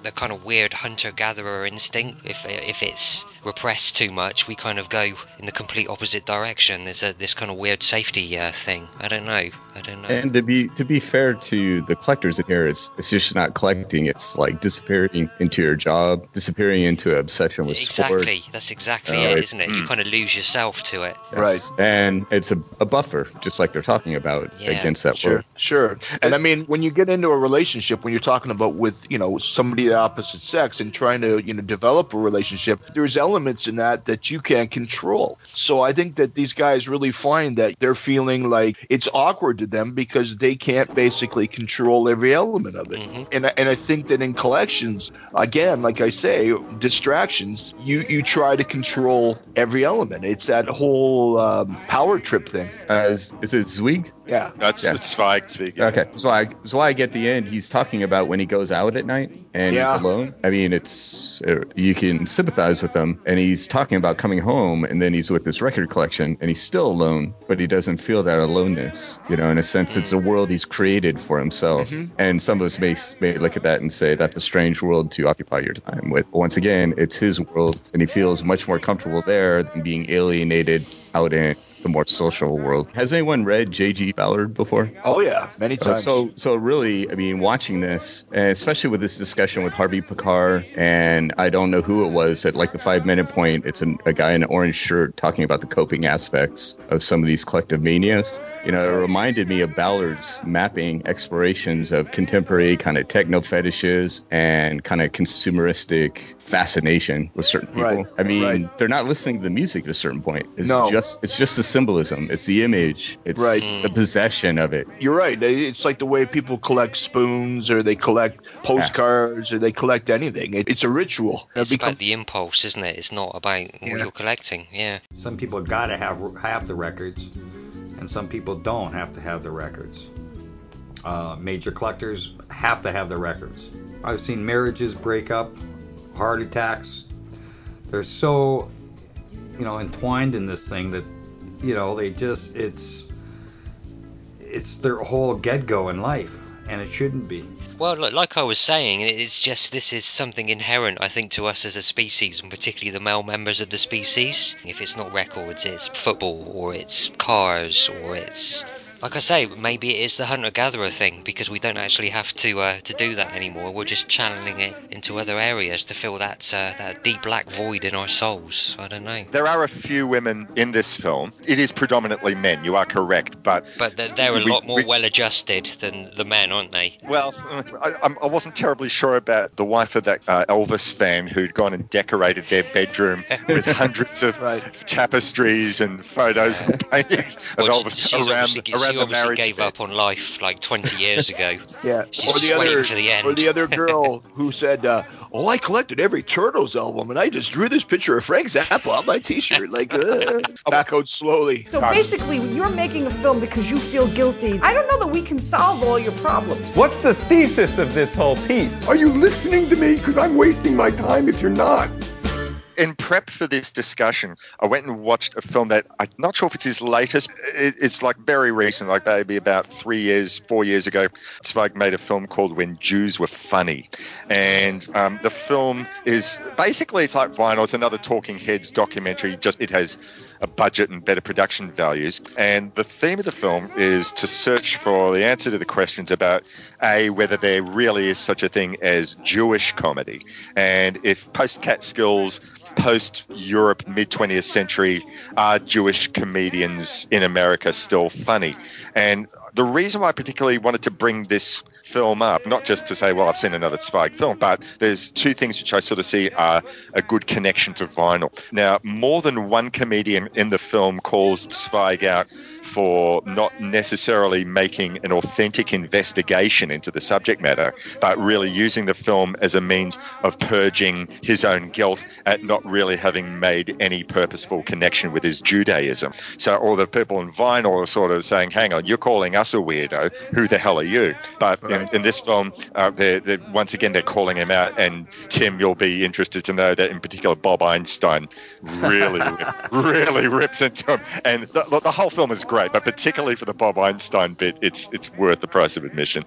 the kind of weird hunter-gatherer instinct. If if it's repressed too much, we kind of go in the complete opposite direction. There's a this kind of weird safety uh, thing. I don't know. I don't know. And to be to be fair to the collectors in here, it's it's just not collecting. It's like disappearing into your job, disappearing into an obsession with exactly. sport. That's exactly Uh, it, it- isn't it? You kind of lose yourself to it. Yes. And it's a, a buffer, just like they're talking about Yeah, against that Sure, world. sure. And I mean, when you get into a relationship, when you're talking about with you know somebody of the opposite sex and trying to you know develop a relationship, there's elements in that that you can't control. So I think that these guys really find that they're feeling like it's awkward to them because they can't basically control every element of it. And I- and I think that in collections, again, like I say, distractions, you you try to control every element. It's that whole um, power trip thing. Uh, is, is it Zweig? Yeah. That's Yeah. it's Zweig speaking. Okay, so I so I get the end. He's talking about when he goes out at night and Yeah. he's alone. I mean, it's uh, you can sympathize with him, and he's talking about coming home, and then he's with this record collection, and he's still alone, but he doesn't feel that aloneness. You know, in a sense, it's a world he's created for himself. And some of us may may look at that and say that's a strange world to occupy your time with. But once again, it's his world, and he feels much more comfortable there than being alienated out in the more social world. Has anyone read J.G. Ballard before? Oh yeah, many Uh, times. so, so really, I mean, watching this, and especially with this discussion with Harvey Pekar, and I don't know who it was at like the five minute point. It's an, a guy in an orange shirt talking about the coping aspects of some of these collective manias. You know, it reminded me of Ballard's mapping explorations of contemporary kind of techno fetishes and kind of consumeristic fascination with certain people. Right, I mean, right. they're not listening to the music at a certain point. It's No. just it's just the symbolism. It's the image. It's Right. the possession of it. You're right. It's like the way people collect spoons or they collect postcards or they collect anything. It's a ritual. It It's becomes- about the impulse, isn't it? It's not about what you're collecting. Yeah. Some people got to have have the records, and some people don't have to have the records. Uh, major collectors have to have the records. I've seen marriages break up, heart attacks. They're so, you know, entwined in this thing that, you know, they just it's it's their whole get go in life, and it shouldn't be. Well, like I was saying, it's just this is something inherent, I think, to us as a species, and particularly the male members of the species. If it's not records, it's football, or it's cars, or it's. Like I say, maybe it is the hunter-gatherer thing because we don't actually have to uh, to do that anymore. We're just channeling it into other areas to fill that uh, that deep black void in our souls. I don't know. There are a few women in this film. It is predominantly men. You are correct, but But they're, they're a We- lot more we- well-adjusted than the men, aren't they? Well, I, I'm- wasn't terribly sure about the wife of that uh, Elvis fan who'd gone and decorated their bedroom with hundreds of tapestries and photos and paintings of Well, Elvis she's around, obviously, she obviously marriage gave bed. up on life like 20 years ago. Yeah. She's or just the waiting other, for the end. or the other girl who said, uh, "Oh, I collected every Turtles album, and I just drew this picture of Frank Zappa on my T-shirt." Like, uh, back out slowly. So basically, you're making a film because you feel guilty. I don't know that we can solve all your problems. What's the thesis of this whole piece? Are you listening to me? Because I'm wasting my time if you're not. In prep for this discussion, I went and watched a film that I'm not sure if it's his latest. It, it's like very recent, like maybe about three years, four years ago. Zweig made a film called When Jews Were Funny, and um, the film is basically it's like vinyl. It's another Talking Heads documentary. Just it has a budget and better production values. And the theme of the film is to search for the answer to the questions about a whether there really is such a thing as Jewish comedy, and if post Catskills post Europe mid 20th century are Jewish comedians in America still funny? And the reason why I particularly wanted to bring this film up, not just to say, well, I've seen another Zweig film, but there's two things which I sort of see are a good connection to vinyl. Now, more than one comedian in the film calls Zweig out for not necessarily making an authentic investigation into the subject matter, but really using the film as a means of purging his own guilt at not really having made any purposeful connection with his Judaism. So all the people in vinyl are sort of saying, hang on, you're calling us a weirdo. Who the hell are you? But in, in this film, uh, they're, they're, once again they're calling him out. And Tim, you'll be interested to know that in particular, Bob Einstein really, really rips into him. And the, the whole film is great, but particularly for the Bob Einstein bit, it's it's worth the price of admission.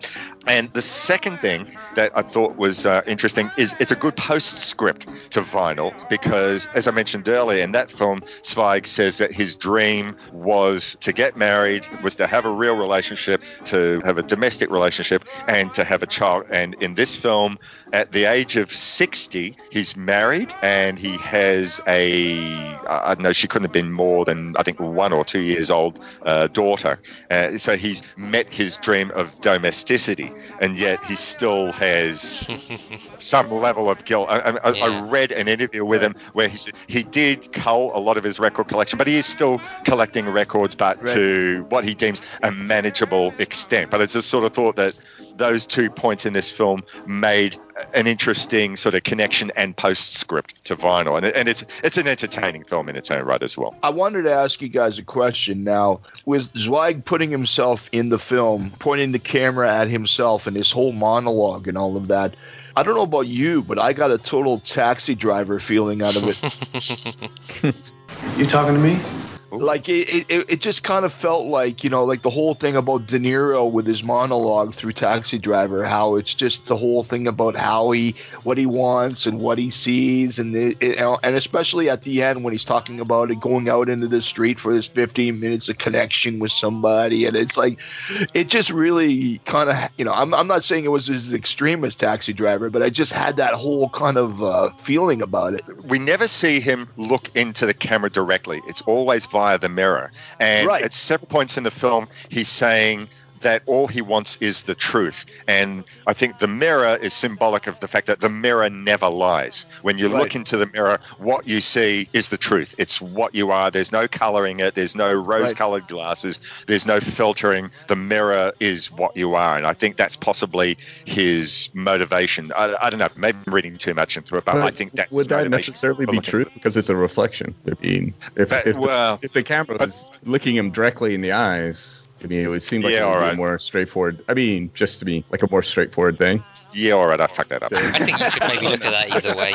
And the second thing that I thought was uh, interesting is it's a good postscript to vinyl because, as I mentioned earlier, in that film, Zweig says that his dream was to get married, was to have a real relationship, to have a domestic relationship, and to have a child. And in this film, at the age of 60, he's married and he has a, I don't know, she couldn't have been more than, I think, one or two years old uh, daughter. Uh, so he's met his dream of domesticity, and yet he still has some level of guilt. I, I, I- I read an interview with him where he said he did cull a lot of his record collection, but he is still collecting records, but to what he deems a manageable extent. But it's just sort of thought that those two points in this film made an interesting sort of connection and postscript to vinyl, and, and it's it's an entertaining film in its own right as well. I wanted to ask you guys a question now. With Zweig putting himself in the film, pointing the camera at himself and his whole monologue and all of that, I don't know about you, but I got a total taxi driver feeling out of it. You talking to me? Like it, it, it just kind of felt like you know, like the whole thing about De Niro with his monologue through Taxi Driver, how it's just the whole thing about how he, what he wants and what he sees, and it, it, and especially at the end when he's talking about it, going out into the street for his 15 minutes of connection with somebody, and it's like, it just really kind of, you know, I'm, I'm not saying it was as extreme as Taxi Driver, but I just had that whole kind of uh, feeling about it. we never see him look into the camera directly. It's always via the mirror. And at several points in the film, he's saying that all he wants is the truth. And I think the mirror is symbolic of the fact that the mirror never lies. When you look into the mirror, what you see is the truth. It's what you are. There's no coloring it. There's no rose colored glasses. There's no filtering. The mirror is what you are. And I think that's possibly his motivation. I, I don't know. Maybe I'm reading too much into it, but, I think that's would that necessarily be true? Because it's a reflection. I mean, if But- if, the, if the camera was looking him directly in the eyes, I mean, it would seem like Yeah, it would all be a more straightforward. I mean, just to be like a more straightforward thing. Yeah, all right, I fucked that up. I think you could maybe look at that either way.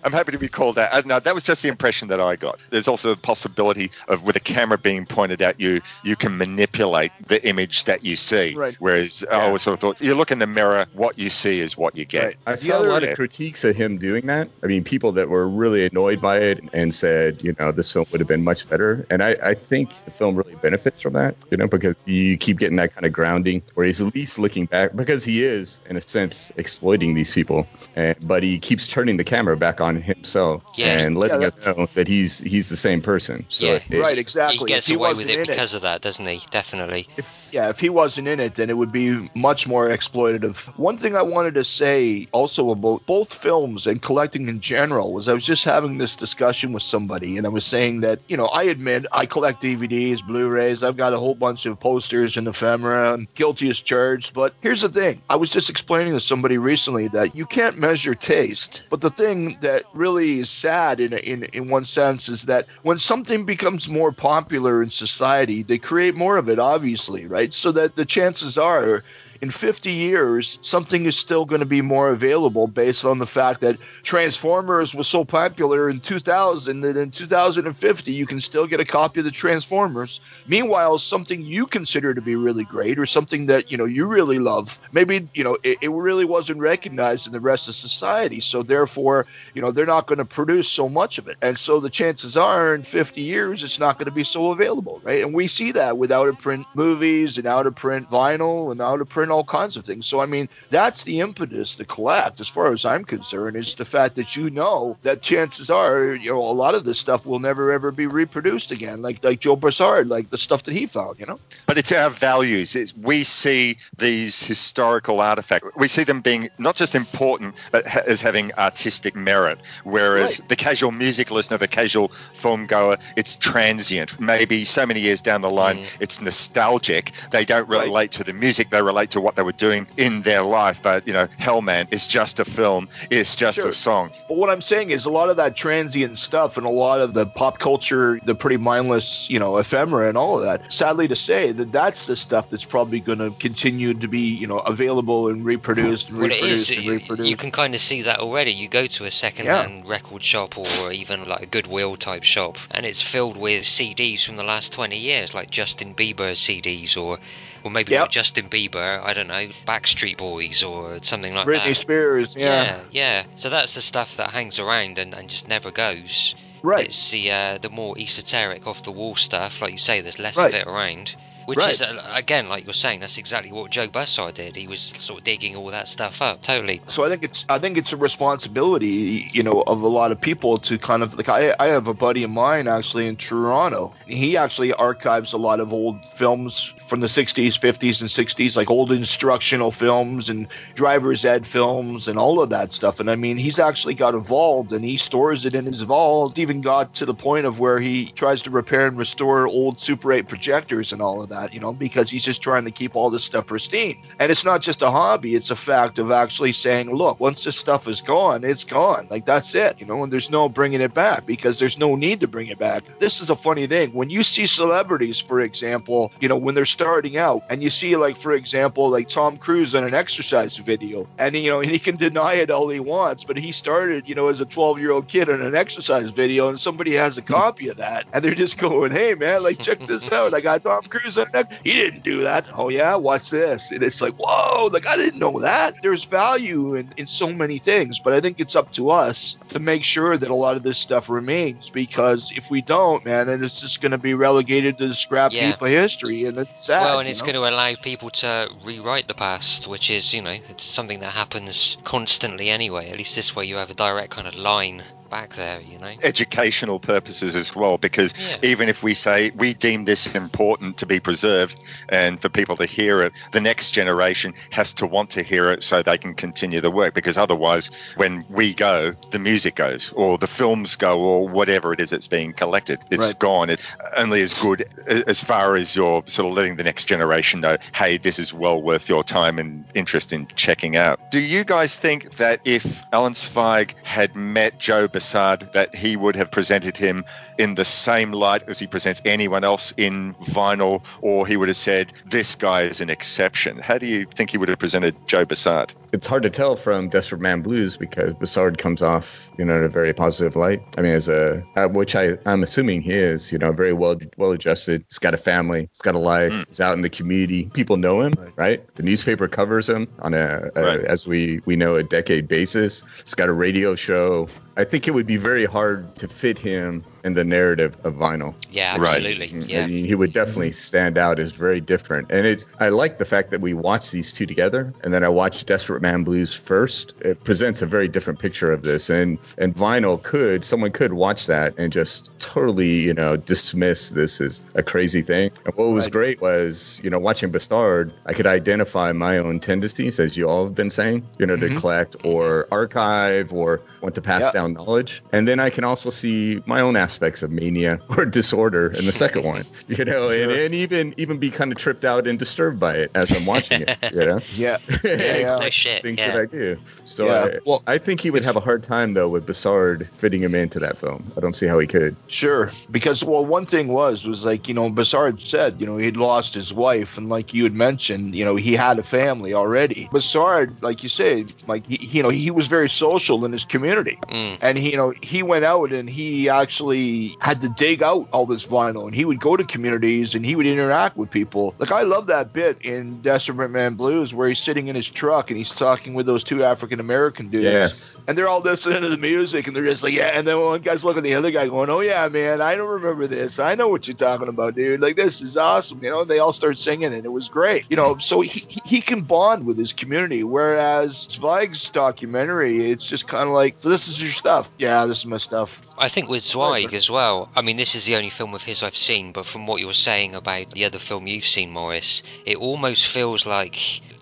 I'm happy to be called that. Uh, no, that was just the impression that I got. There's also the possibility of with a camera being pointed at you, you can manipulate the image that you see. Right. Whereas I always sort of thought, you look in the mirror, what you see is what you get. I saw a lot of critiques of him doing that. I mean, people that were really annoyed by it and said, you know, this film would have been much better. And I, I think the film really benefits from that, you know, because you keep getting that kind of grounding where he's at least looking back because he is, in a sense, exploiting these people. And, but he keeps turning the camera back on himself Yeah. and letting Yeah, us know that he's he's the same person. So Yeah. it- Right, exactly. He gets he away with it in it- because of that, doesn't he? Definitely. yeah, if he wasn't in it, then it would be much more exploitative. One thing I wanted to say also about both films and collecting in general was I was just having this discussion with somebody, and I was saying that, you know, I admit I collect DVDs, Blu rays, I've got a whole bunch of posters and ephemera, and guilty as charged. But here's the thing I was just explaining to somebody recently that you can't measure taste, but the thing that really is sad in, in, in one sense is that when something becomes more popular in society, they create more of it, obviously, right? So that the chances are in 50 years, something is still going to be more available based on the fact that Transformers was so popular in 2000 that in 2050 you can still get a copy of the Transformers. Meanwhile, something you consider to be really great or something that you know you really love, maybe you know it, it really wasn't recognized in the rest of society. So therefore, you know they're not going to produce so much of it, and so the chances are in 50 years it's not going to be so available, right? And we see that with out of print movies and out of print vinyl and out of print all kinds of things. So I mean that's the impetus to collect, as far as I'm concerned, is the fact that you know that chances are you know a lot of this stuff will never ever be reproduced again, like like Joe Bussard, like the stuff that he found, you know. But it's our values. It's, we see these historical artifacts. We see them being not just important, but ha- as having artistic merit. Whereas the casual music listener, the casual film goer, it's transient. Maybe so many years down the line, mm. it's nostalgic. They don't relate to the music. They relate to what they were doing in their life. But you know, Hellman is just a film. It's just Sure. a song. But what I'm saying is a lot of that transient stuff and a lot of the pop culture, the pretty mindless, you know, ephemera and all of that. Sadly to say that that's the stuff that's probably going to continue to be, you know, available and reproduced and Well, it reproduced is. and You, reproduced. you can kind of see that already. You go to a second-hand record shop or even like a Goodwill type shop, and it's filled with CDs from the last 20 years, like Justin Bieber CDs, or or maybe Yep. not Justin Bieber. I don't know, Backstreet Boys or something like Britney that. Britney Spears, yeah. yeah, yeah. So that's the stuff that hangs around and, and just never goes. Right. It's the uh, the more esoteric, off the wall stuff, like you say. There's less Right. of it around. Which Right. is uh, again, like you're saying, that's exactly what Joe Bussard did. He was sort of digging all that stuff up. Totally. So I think it's I think it's a responsibility, you know, of a lot of people to kind of like I, I have a buddy of mine actually in Toronto. He actually archives a lot of old films from the 60s, 50s, and 60s, like old instructional films and driver's ed films and all of that stuff. And I mean, he's actually got involved and he stores it in his vault. Even got to the point of where he tries to repair and restore old Super 8 projectors and all of that, you know, because he's just trying to keep all this stuff pristine. And it's not just a hobby; it's a fact of actually saying, look, once this stuff is gone, it's gone. Like that's it, you know. And there's no bringing it back because there's no need to bring it back. This is a funny thing when you see celebrities, for example, you know, when they're starting out, and you see, like, for example, like Tom Cruise on an exercise video, and you know, and he can deny it all he wants, but he started, you know, as a 12 year old kid in an exercise video, and somebody has a copy of that, and they're just going, hey man, like check this out, I got Tom Cruise on an ex- he didn't do that. Oh yeah, watch this, and it's like, whoa, like I didn't know that. There's value in, in so many things, but I think it's up to us to make sure that a lot of this stuff remains, because if we don't, man, then it's just going to be relegated to the scrap Yeah. heap of history, and it's sad. well, and it's know? going to allow people to rewrite the past, which is, you know, it's something that happens constantly anyway. At least this way you have a direct kind of line back there, you know. educational purposes as well because even if we say we deem this important to be preserved and for people to hear it the next generation has to want to hear it so they can continue the work because otherwise when we go the music goes or the films go or whatever it is that's being collected it's Right. gone it's only as good as far as you're sort of letting the next generation know hey this is well worth your time and interest in checking out do you guys think that if alan zweig had met joe Bussard, that he would have presented him in the same light as he presents anyone else in vinyl, or he would have said, This guy is an exception? How do you think he would have presented Joe Bussard? It's hard to tell from Desperate Man Blues because Bussard comes off, you know, in a very positive light. I mean, as a, which I, I'm assuming he is, you know, very well, well adjusted. He's got a family. He's got a life. Mm. He's out in the community. People know him, right? The newspaper covers him on a, a Right. as we we know, a decade basis. He's got a radio show. I think it would be very hard to fit him in the narrative of vinyl. Yeah, Right. absolutely. I Yeah. mean, he would definitely stand out as very different. And it's I like the fact that we watch these two together, and then I watched Desperate Man Blues first. It presents a very different picture of this, and and vinyl could someone could watch that and just totally you know dismiss this as a crazy thing. And what was Right. great was you know watching Bussard, I could identify my own tendencies, as you all have been saying, you know, to mm-hmm. collect or archive or want to pass Yeah. down knowledge, and then I can also see my own aspects of mania or disorder in the second one, you know, and, and even even be kind of tripped out and disturbed by it as I'm watching it, you know. yeah, yeah, yeah. No shit. Things yeah. that I do. So Yeah. I, well, I think he would have a hard time though with Bussard fitting him into that film. I don't see how he could. Sure, because well, one thing was was like you know Bussard said you know he'd lost his wife and like you had mentioned you know he had a family already. Bussard, like you said, like he, you know he was very social in his community, Mm. Mm-hmm. and he you know he went out and he actually had to dig out all this vinyl and he would go to communities and he would interact with people. Like I love that bit in Desperate Man Blues where he's sitting in his truck and he's talking with those two African American dudes. Yes. And they're all listening to the music, and they're just like, yeah. And then one guy's looking at the other guy, going, "Oh yeah, man, I don't remember this. I know what you're talking about, dude. Like this is awesome." You know, and they all start singing, and it was great. You know, so he he- can bond with his community, whereas Zweig's documentary, it's just kind of like, "So this is your stuff? Yeah, this is my stuff." I think with Zweig as well. I mean, this is the only film of his I've seen, but from what you were saying about the other film you've seen, Morris, it almost feels like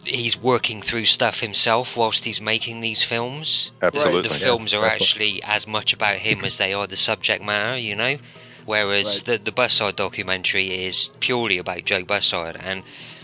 he's working through stuff himself whilst he's making these films. Absolutely. The Yes, films are that's what- actually as much about him as they are the subject matter, you know? Whereas the, the Bussard documentary is purely about Joe Bussard. And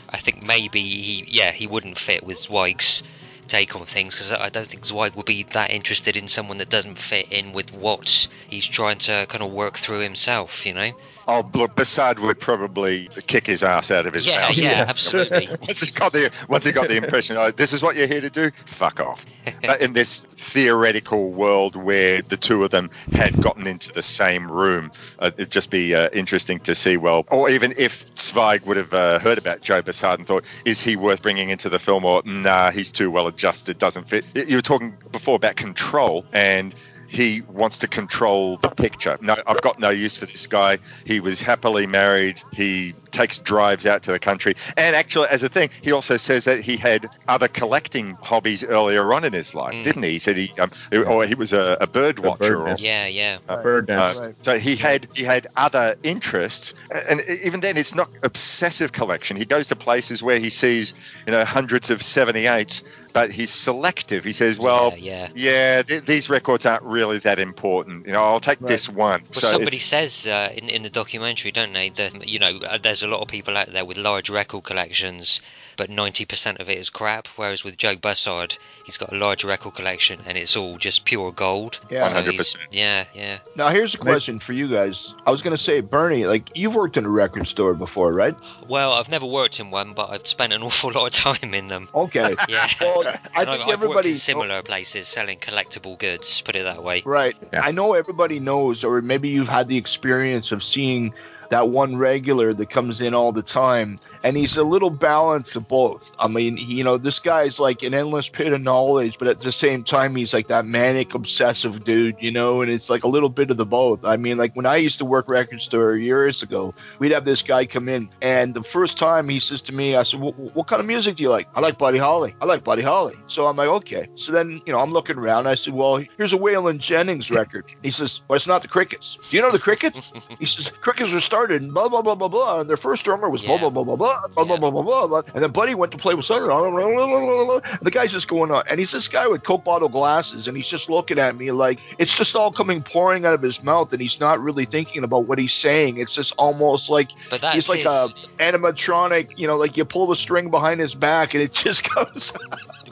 I think maybe he, yeah, he wouldn't fit with Zweig's take on things because I don't think Zweig would be that interested in someone that doesn't fit in with what he's trying to kind of work through himself, you know. Oh, look, Bussard would probably kick his ass out of his Yeah, mouth. yeah, absolutely. once he got the once he got the impression, oh, this is what you're here to do. Fuck off. But in this theoretical world where the two of them had gotten into the same room, uh, it'd just be uh, interesting to see. Well, or even if Zweig would have uh, heard about Joe Bussard and thought, is he worth bringing into the film? Or nah, he's too well adjusted, doesn't fit. You were talking before about control and he wants to control the picture. No, I've got no use for this guy. He was happily married. He takes drives out to the country. And actually, as a thing, he also says that he had other collecting hobbies earlier on in his life, didn't he? He said he, um, or he was a, a bird watcher. or, Yeah, yeah. A bird nest. uh, so he had he had other interests, and even then, it's not obsessive collection. He goes to places where he sees, you know, hundreds of seventy eight, but he's selective. He says, "Well, yeah, yeah, th- these records aren't really that important. You know, I'll take this one." Well, so somebody it's- says uh, in in the documentary, don't they? That you know, uh, there's a lot of people out there with large record collections, but 90% of it is crap. Whereas with Joe Bussard, he's got a large record collection, and it's all just pure gold. Yeah. So 100%. Yeah, yeah. Now here's a question for you guys. I was gonna say, Bernie, like you've worked in a record store before, right? Well, I've never worked in one, but I've spent an awful lot of time in them. Okay. Yeah. Well, I think I've, I've everybody in similar places selling collectible goods. Put it that way. Right. I know everybody knows, or maybe you've had the experience of seeing that one regular that comes in all the time, and he's a little balance of both. I mean, he, you know, this guy's like an endless pit of knowledge, but at the same time, he's like that manic, obsessive dude, you know, and it's like a little bit of the both. I mean, like when I used to work record store years ago, we'd have this guy come in, and the first time he says to me, I said, "What, what kind of music do you like?" I like Buddy Holly. I like Buddy Holly. So I'm like, okay. So then, you know, I'm looking around. I said, well, here's a Waylon Jennings record. He says, well, it's not the Crickets. Do you know the Crickets? he says, Crickets were started started and blah blah blah blah blah. And their first drummer was yeah. blah blah blah blah blah blah, yeah. blah blah blah blah And then Buddy went to play with Sonny. The guy's just going on, and he's this guy with Coke bottle glasses, and he's just looking at me like it's just all coming pouring out of his mouth, and he's not really thinking about what he's saying. It's just almost like he's like a animatronic, you know, like you pull the string behind his back, and it just goes.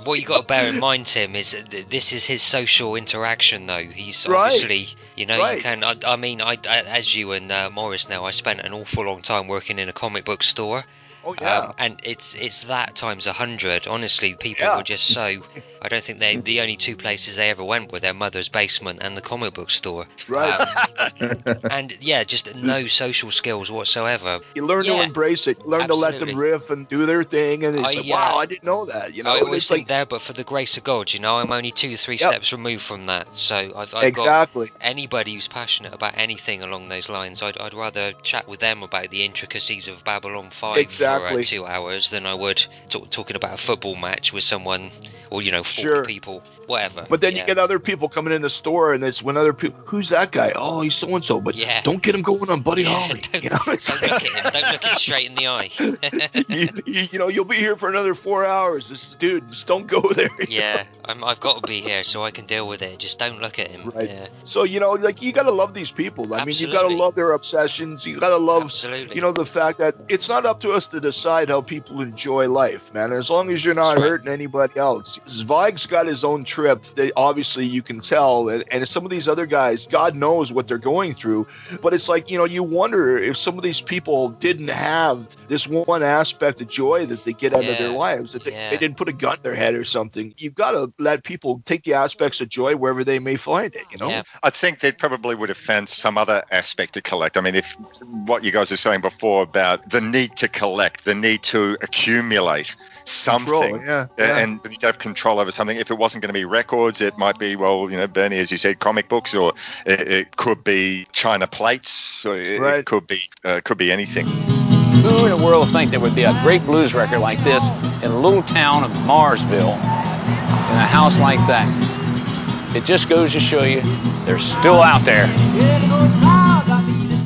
what you got to bear in mind, Tim, is this is his social interaction, though. He's obviously, right. you know, right. you can. I, I mean, I, I, as you and uh, Morris now, I spent an awful long time working in a comic book store. Oh yeah. Um, and it's it's that times a hundred. Honestly, people Yeah. were just so. I don't think they the only two places they ever went were their mother's basement and the comic book store. Right. And yeah, just no social skills whatsoever. you learn to embrace it. You learn to let them riff and do their thing, and it's I, like, uh, wow, I didn't know that. You know, I And always think like there, but for the grace of God, you know, I'm only two, three Yep. steps removed from that. So I've, I've Exactly. got anybody who's passionate about anything along those lines. I'd, I'd rather chat with them about the intricacies of Babylon Five for Exactly. two hours than I would talk, talking about a football match with someone, or you know, Sure. people, whatever. But then Yeah. you get other people coming in the store, and it's when other people, who's that guy? Oh, he's so and so. But Yeah. don't get him going on Buddy Holly. You know, Don't look at him. Don't look him straight in the eye. you, you, you know, you'll be here for another four hours. This dude, just don't go there. yeah, I'm, I've got to be here so I can deal with it. Just don't look at him. Right. Yeah. So you know, like you gotta love these people. I mean, you gotta love their obsessions. You gotta love, Absolutely. you know, the fact that it's not up to us to decide how people enjoy life, man. As long as you're not That's right. hurting anybody else. Zweig's got his own trip. That obviously you can tell, and, and some of these other guys, God knows what they're going through. But it's like you know, you wonder if some of these people didn't have this one aspect of joy that they get out of their lives. That they, Yeah. they didn't put a gun in their head or something. You've got to let people take the aspects of joy wherever they may find it. You know. Yeah. I think they probably would have found some other aspect to collect. I mean, if what you guys are saying before about the need to collect, the need to accumulate something, Control, yeah, yeah. and the need to have control over something. If it wasn't going to be records, it might be, well, you know, Bernie, as you said, comic books, or it, it could be China plates, or it, it could be uh, could be anything. Who in the world would think there would be a great blues record like this in a little town of Marsville in a house like that? It just goes to show you they're still out there.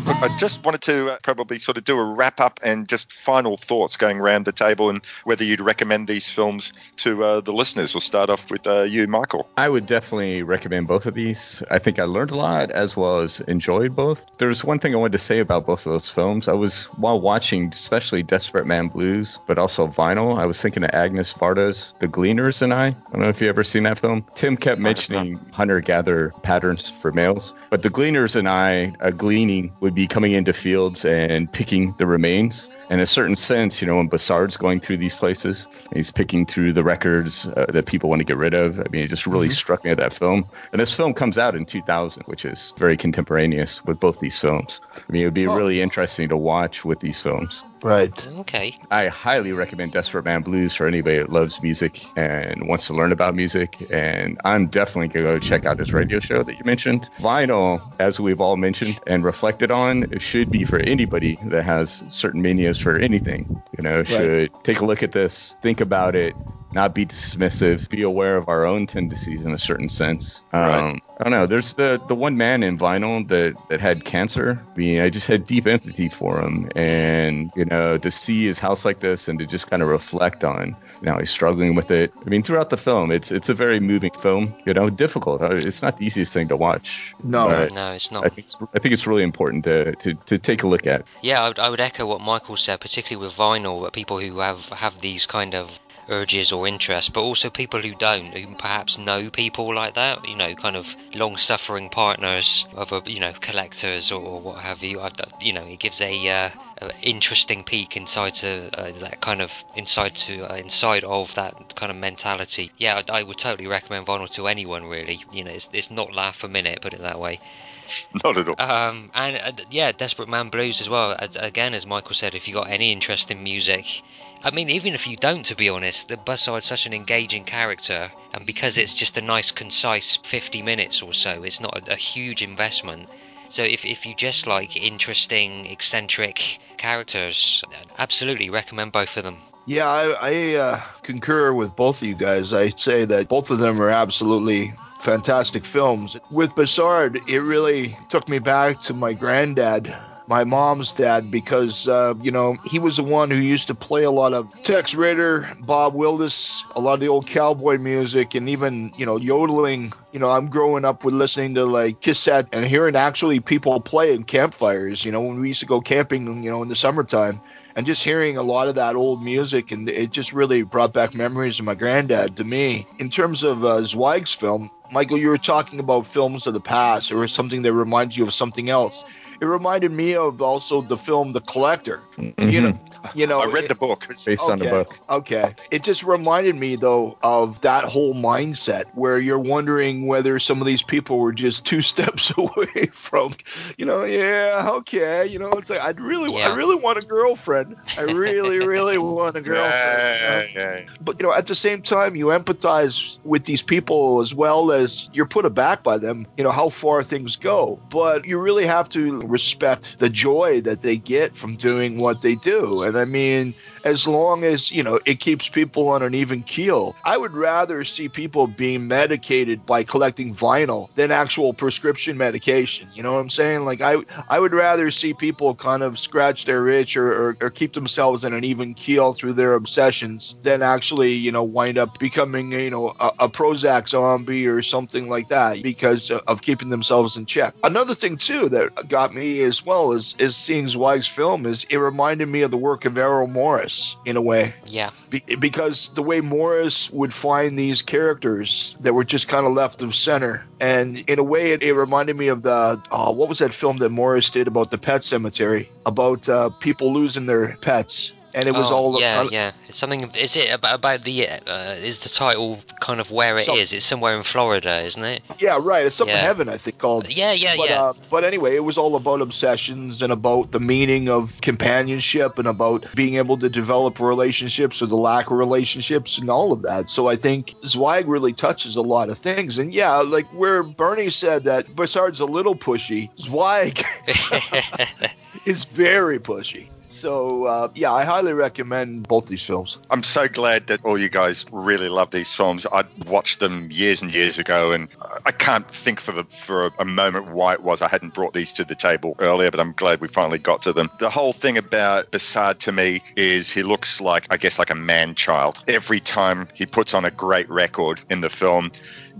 But I just wanted to uh, probably sort of do a wrap up and just final thoughts going around the table and whether you'd recommend these films to uh, the listeners. We'll start off with uh, you, Michael. I would definitely recommend both of these. I think I learned a lot as well as enjoyed both. There's one thing I wanted to say about both of those films. I was, while watching, especially Desperate Man Blues, but also Vinyl, I was thinking of Agnes Varda's The Gleaners and I. I don't know if you ever seen that film. Tim kept mentioning hunter gatherer patterns for males, but The Gleaners and I, a gleaning would be coming into fields and picking the remains. In a certain sense, you know, when Bussard's going through these places, he's picking through the records uh, that people want to get rid of. I mean, it just really Mhm. struck me at that film. And this film comes out in 2000, which is very contemporaneous with both these films. I mean, it would be really interesting to watch with these films. Right. Okay. I highly recommend Desperate Man Blues for anybody that loves music and wants to learn about music. And I'm definitely going to go check out this radio show that you mentioned. Vinyl, as we've all mentioned and reflected on, should be for anybody that has certain manias for anything. You know, should take a look at this, think about it, not be dismissive, be aware of our own tendencies in a certain sense. Um, Right. I don't know. There's the the one man in vinyl that that had cancer. I mean, I just had deep empathy for him, and you know, to see his house like this and to just kind of reflect on, you know, he's struggling with it. I mean, throughout the film, it's it's a very moving film. You know, difficult. Uh, It's not the easiest thing to watch. No. No, it's not. I think it's, I think it's really important to, to, to take a look at. Yeah, I would, I would echo what Michael said, particularly with vinyl, that people who have have these kind of urges or interests, but also people who don't, who perhaps know people like that, you know, kind of long-suffering partners of, a, you know, collectors or, or what have you. I, you know, it gives a, uh, a interesting peek inside to uh, that kind of inside to uh, inside of that kind of mentality. Yeah, I, I would totally recommend vinyl to anyone. Really, you know, it's, it's not laugh a minute, put it that way. Not at all. Um, and uh, yeah, Desperate Man Blues as well. Again, as Michael said, if you got any interest in music, I mean, even if you don't, to be honest, the Bussard's such an engaging character, and because it's just a nice, concise 50 minutes or so, it's not a, a huge investment. So if, if you just like interesting, eccentric characters, absolutely recommend both of them. Yeah, I, I uh, concur with both of you guys. I say that both of them are absolutely fantastic films. With Bussard, it really took me back to my granddad, my mom's dad, because, uh, you know, he was the one who used to play a lot of Tex Ritter, Bob Wills, a lot of the old cowboy music, and even, you know, yodeling. You know, I'm growing up with listening to like cassette and hearing actually people play in campfires, you know, when we used to go camping, you know, in the summertime and just hearing a lot of that old music and it just really brought back memories of my granddad to me. In terms of uh, zweig's film michael you were talking about films of the past. Or something that reminds you of something else it reminded me of also the film the collector you mm-hmm. know you know I read the book. Based on the Okay, book. Okay. It just reminded me though of that whole mindset where you're wondering whether some of these people were just two steps away from, you know, yeah, okay, you know, it's like I'd really, I Yeah. really want a girlfriend. I really, really want a girlfriend. you? Yeah, yeah. But you know, at the same time, you empathize with these people as well as you're put aback by them. You know how far things go, but you really have to respect the joy that they get from doing what they do. And I mean, as long as you know it keeps people on an even keel, I would rather see people being medicated by collecting vinyl than actual prescription medication. You know what I'm saying? Like I, I would rather see people kind of scratch their itch or, or, or keep themselves in an even keel through their obsessions than actually, you know, wind up becoming, you know, a, a Prozac zombie or something like that because of keeping themselves in check. Another thing too that got me as well is is seeing Zweig's film is it reminded me of the work of Errol Morris in a way. Yeah. be- because the way Morris would find these characters that were just kind of left of center, and in a way, it, it reminded me of the oh, what was that film that Morris did about the pet cemetery? About uh, people losing their pets, and it was Oh, all yeah, uh, yeah. It's something. Is it about about the? Uh, is the title kind of where it is? It's somewhere in Florida, isn't it? Yeah, right. It's something Yeah. heaven, I think, called. Yeah, yeah, but, yeah. Uh, but anyway, it was all about obsessions and about the meaning of companionship and about being able to develop relationships or the lack of relationships and all of that. So I think Zweig really touches a lot of things. And yeah, like where Bernie said that Bussard's a little pushy, Zweig is very pushy. So uh, yeah, I highly recommend both these films. I'm so glad that all you guys really love these films. I watched them years and years ago, and I can't think for the for a, a moment why it was I hadn't brought these to the table earlier. But I'm glad we finally got to them. The whole thing about Bussard to me is he looks like I guess like a man child. Every time he puts on a great record in the film,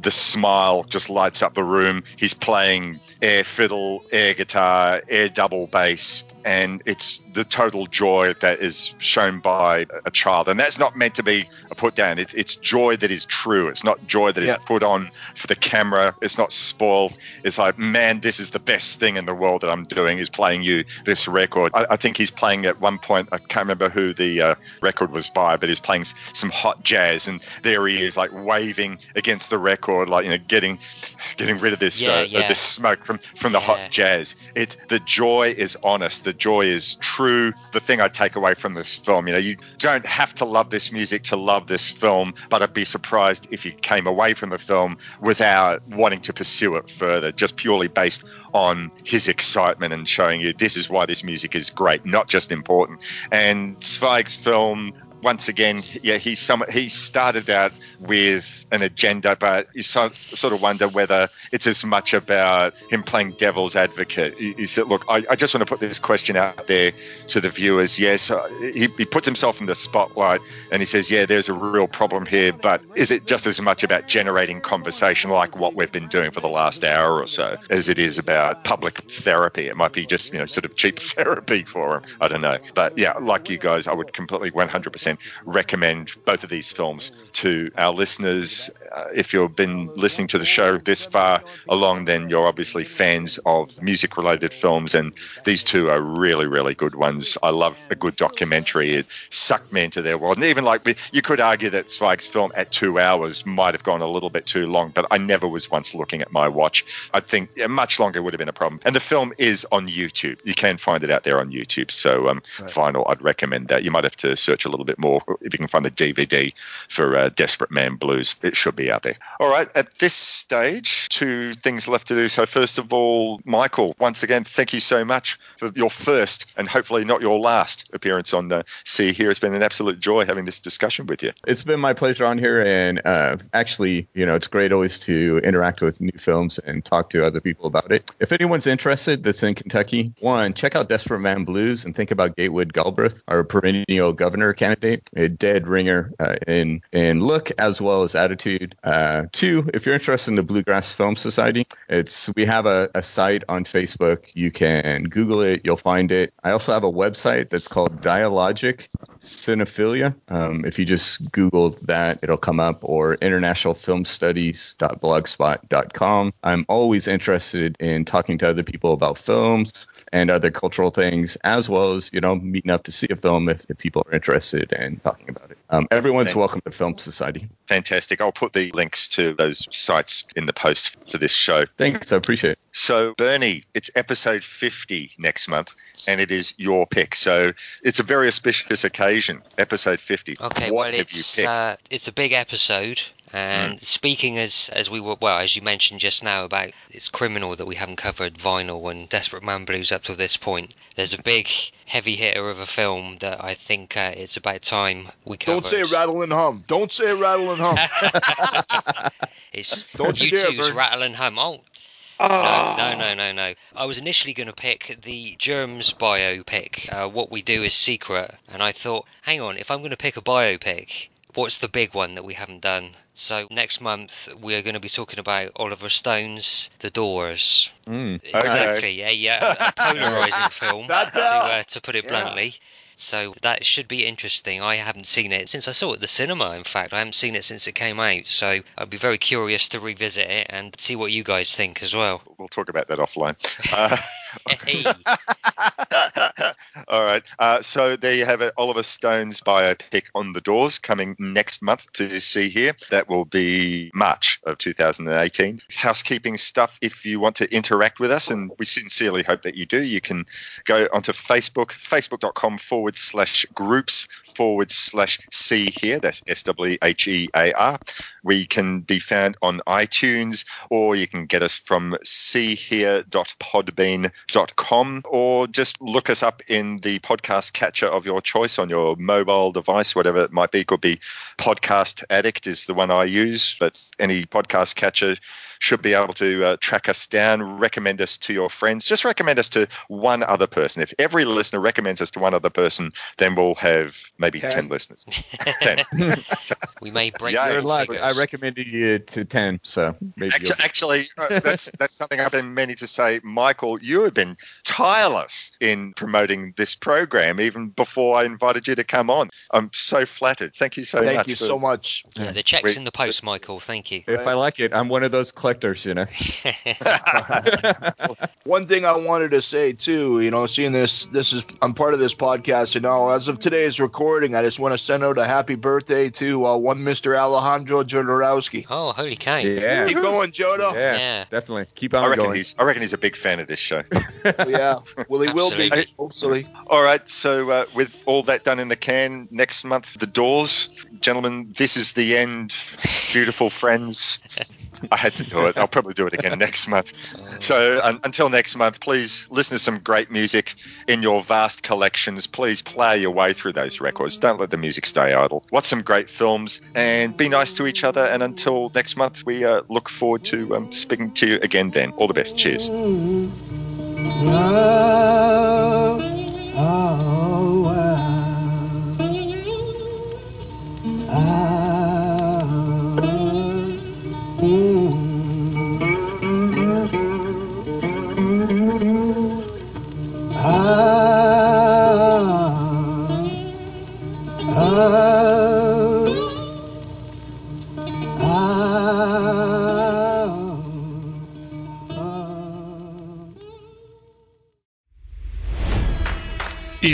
the smile just lights up the room. He's playing air fiddle, air guitar, air double bass, and it's the total joy that is shown by a child. And that's not meant to be a put down. It's, it's joy that is true. It's not joy that is Yeah. put on for the camera. It's not spoiled. It's like, man, this is the best thing in the world that I'm doing is playing you this record. I, I think he's playing at one point. I can't remember who the uh, record was by, but he's playing some hot jazz, and there he is, like waving against the record, like you know, getting getting rid of this Yeah, uh, yeah. this smoke from from the hot jazz. It the joy is honest. The joy is true. The thing I take away from this film, you know, you don't have to love this music to love this film, but I'd be surprised if you came away from the film without wanting to pursue it further, just purely based on his excitement and showing you this is why this music is great, not just important. And Zweig's film once again, yeah, he's some. He started out with an agenda, but you so, sort of wonder whether it's as much about him playing devil's advocate. He, said, "Look, I, I just want to put this question out there to the viewers. Yes, uh, he, he puts himself in the spotlight, and he says, "Yeah, there's a real problem here, but is it just as much about generating conversation like what we've been doing for the last hour or so, as it is about public therapy? It might be just you know sort of cheap therapy for him. I don't know, but yeah, like you guys, I would completely 100% recommend both of these films to our listeners. Uh, if you've been listening to the show this far along, then you're obviously fans of music related films, and these two are really, really good ones. I love a good documentary. It sucked me into their world. And even like you could argue that Zweig's film at two hours might have gone a little bit too long, but I never was once looking at my watch. I think much longer would have been a problem. And the film is on YouTube. You can find it out there on YouTube. So, um, final, I'd recommend that. You might have to search a little bit more if you can find the DVD for uh, Desperate Man Blues. It should be out there. All right. At this stage, two things left to do. So, first of all, Michael, once again, thank you so much for your first and hopefully not your last appearance on uh, See Here. It's been an absolute joy having this discussion with you. It's been my pleasure on here, and uh, actually, you know, it's great always to interact with new films and talk to other people about it. If anyone's interested that's in Kentucky, one, check out Desperate Man Blues and think about Gatewood Galbraith, our perennial governor candidate, a dead ringer uh, in in look as well as attitude. Uh, two, if you're interested in the Bluegrass Film Society, it's we have a, a site on Facebook. You can Google it, you'll find it. I also have a website that's called Dialogic Cinephilia. Um, if you just Google that, it'll come up, or internationalfilmstudies.blogspot.com. I'm always interested in talking to other people about films and other cultural things, as well as, you know, meeting up to see a film if, if people are interested and talking about it. Um, everyone's Thank- welcome to Film Society. Fantastic. I'll put the links to those sites in the post for this show. Thanks. I appreciate it. So, Bernie, it's episode 50 next month, and it is your pick. So, it's a very auspicious occasion, episode 50. Okay, what well, have it's you picked? uh, it's a big episode, and speaking as as we were well as you mentioned just now about it's criminal that we haven't covered Vinyl and Desperate Man Blues up to this point. There's a big heavy hitter of a film that I think uh, it's about time we covered. Don't say rattle and hum. Don't say rattle and hum. It's Don't you you dare, two's Bert. Rattle and Hum. Oh. Ah. No, no, no, no, no. I was initially going to pick the Germs biopic, uh, What We Do is Secret, and I thought, hang on, if I'm going to pick a biopic, what's the big one that we haven't done? So next month we're going to be talking about Oliver Stone's The Doors. Mm. Exactly, a, uh, a polarizing film, to, uh, to put it Yeah. bluntly. So that should be interesting. I haven't seen it since I saw it at the cinema. In fact, I haven't seen it since it came out. So I'd be very curious to revisit it and see what you guys think as well. We'll talk about that offline. Uh, Hey. all right. Uh, so there you have it. Oliver Stone's biopic on the doors coming next month to see here. That will be March of 2018. Housekeeping stuff. If you want to interact with us, and we sincerely hope that you do, you can go onto Facebook, facebook.com forward slash groups forward slash C here. That's S W H E A R. We can be found on iTunes, or you can get us from seehere.podbean.com, or just look us up in the podcast catcher of your choice on your mobile device, whatever it might be. Could be Podcast Addict is the one I use, but any podcast catcher should be able to uh, track us down, recommend us to your friends. Just recommend us to one other person. If every listener recommends us to one other person, then we'll have maybe 10, 10 listeners. 10. we may break Yeah, your You're lucky. figures. I recommended you to 10, so maybe Actually, actually uh, that's that's something I've been meaning to say, Michael. You have been tireless in promoting this program, even before I invited you to come on. I'm so flattered. Thank you so Thank much. you for- so much. Yeah, the check's We- in the post, Michael. Thank you. if I like it, I'm one of those collectors, you know. One thing I wanted to say too, you know, seeing this, this is I'm part of this podcast, and now as of today's recording, I just want to send out a happy birthday to uh, one Mr. Alejandro Jodorowsky. Oh, holy cow. Yeah. Keep going, Jodo. Yeah, Yeah. definitely. Keep I on reckon going. he's I reckon he's a big fan of this show. yeah. Well, he will be. Hopefully. All right, so uh, with all that done in the can, next month the doors, gentlemen. This is the end. Beautiful friends. I had to do it. I'll probably do it again next month. So un- until next month, please listen to some great music in your vast collections. Please play your way through those records. Don't let the music stay idle. Watch some great films and be nice to each other. And until next month, we uh, look forward to um, speaking to you again. Then all the best. Cheers.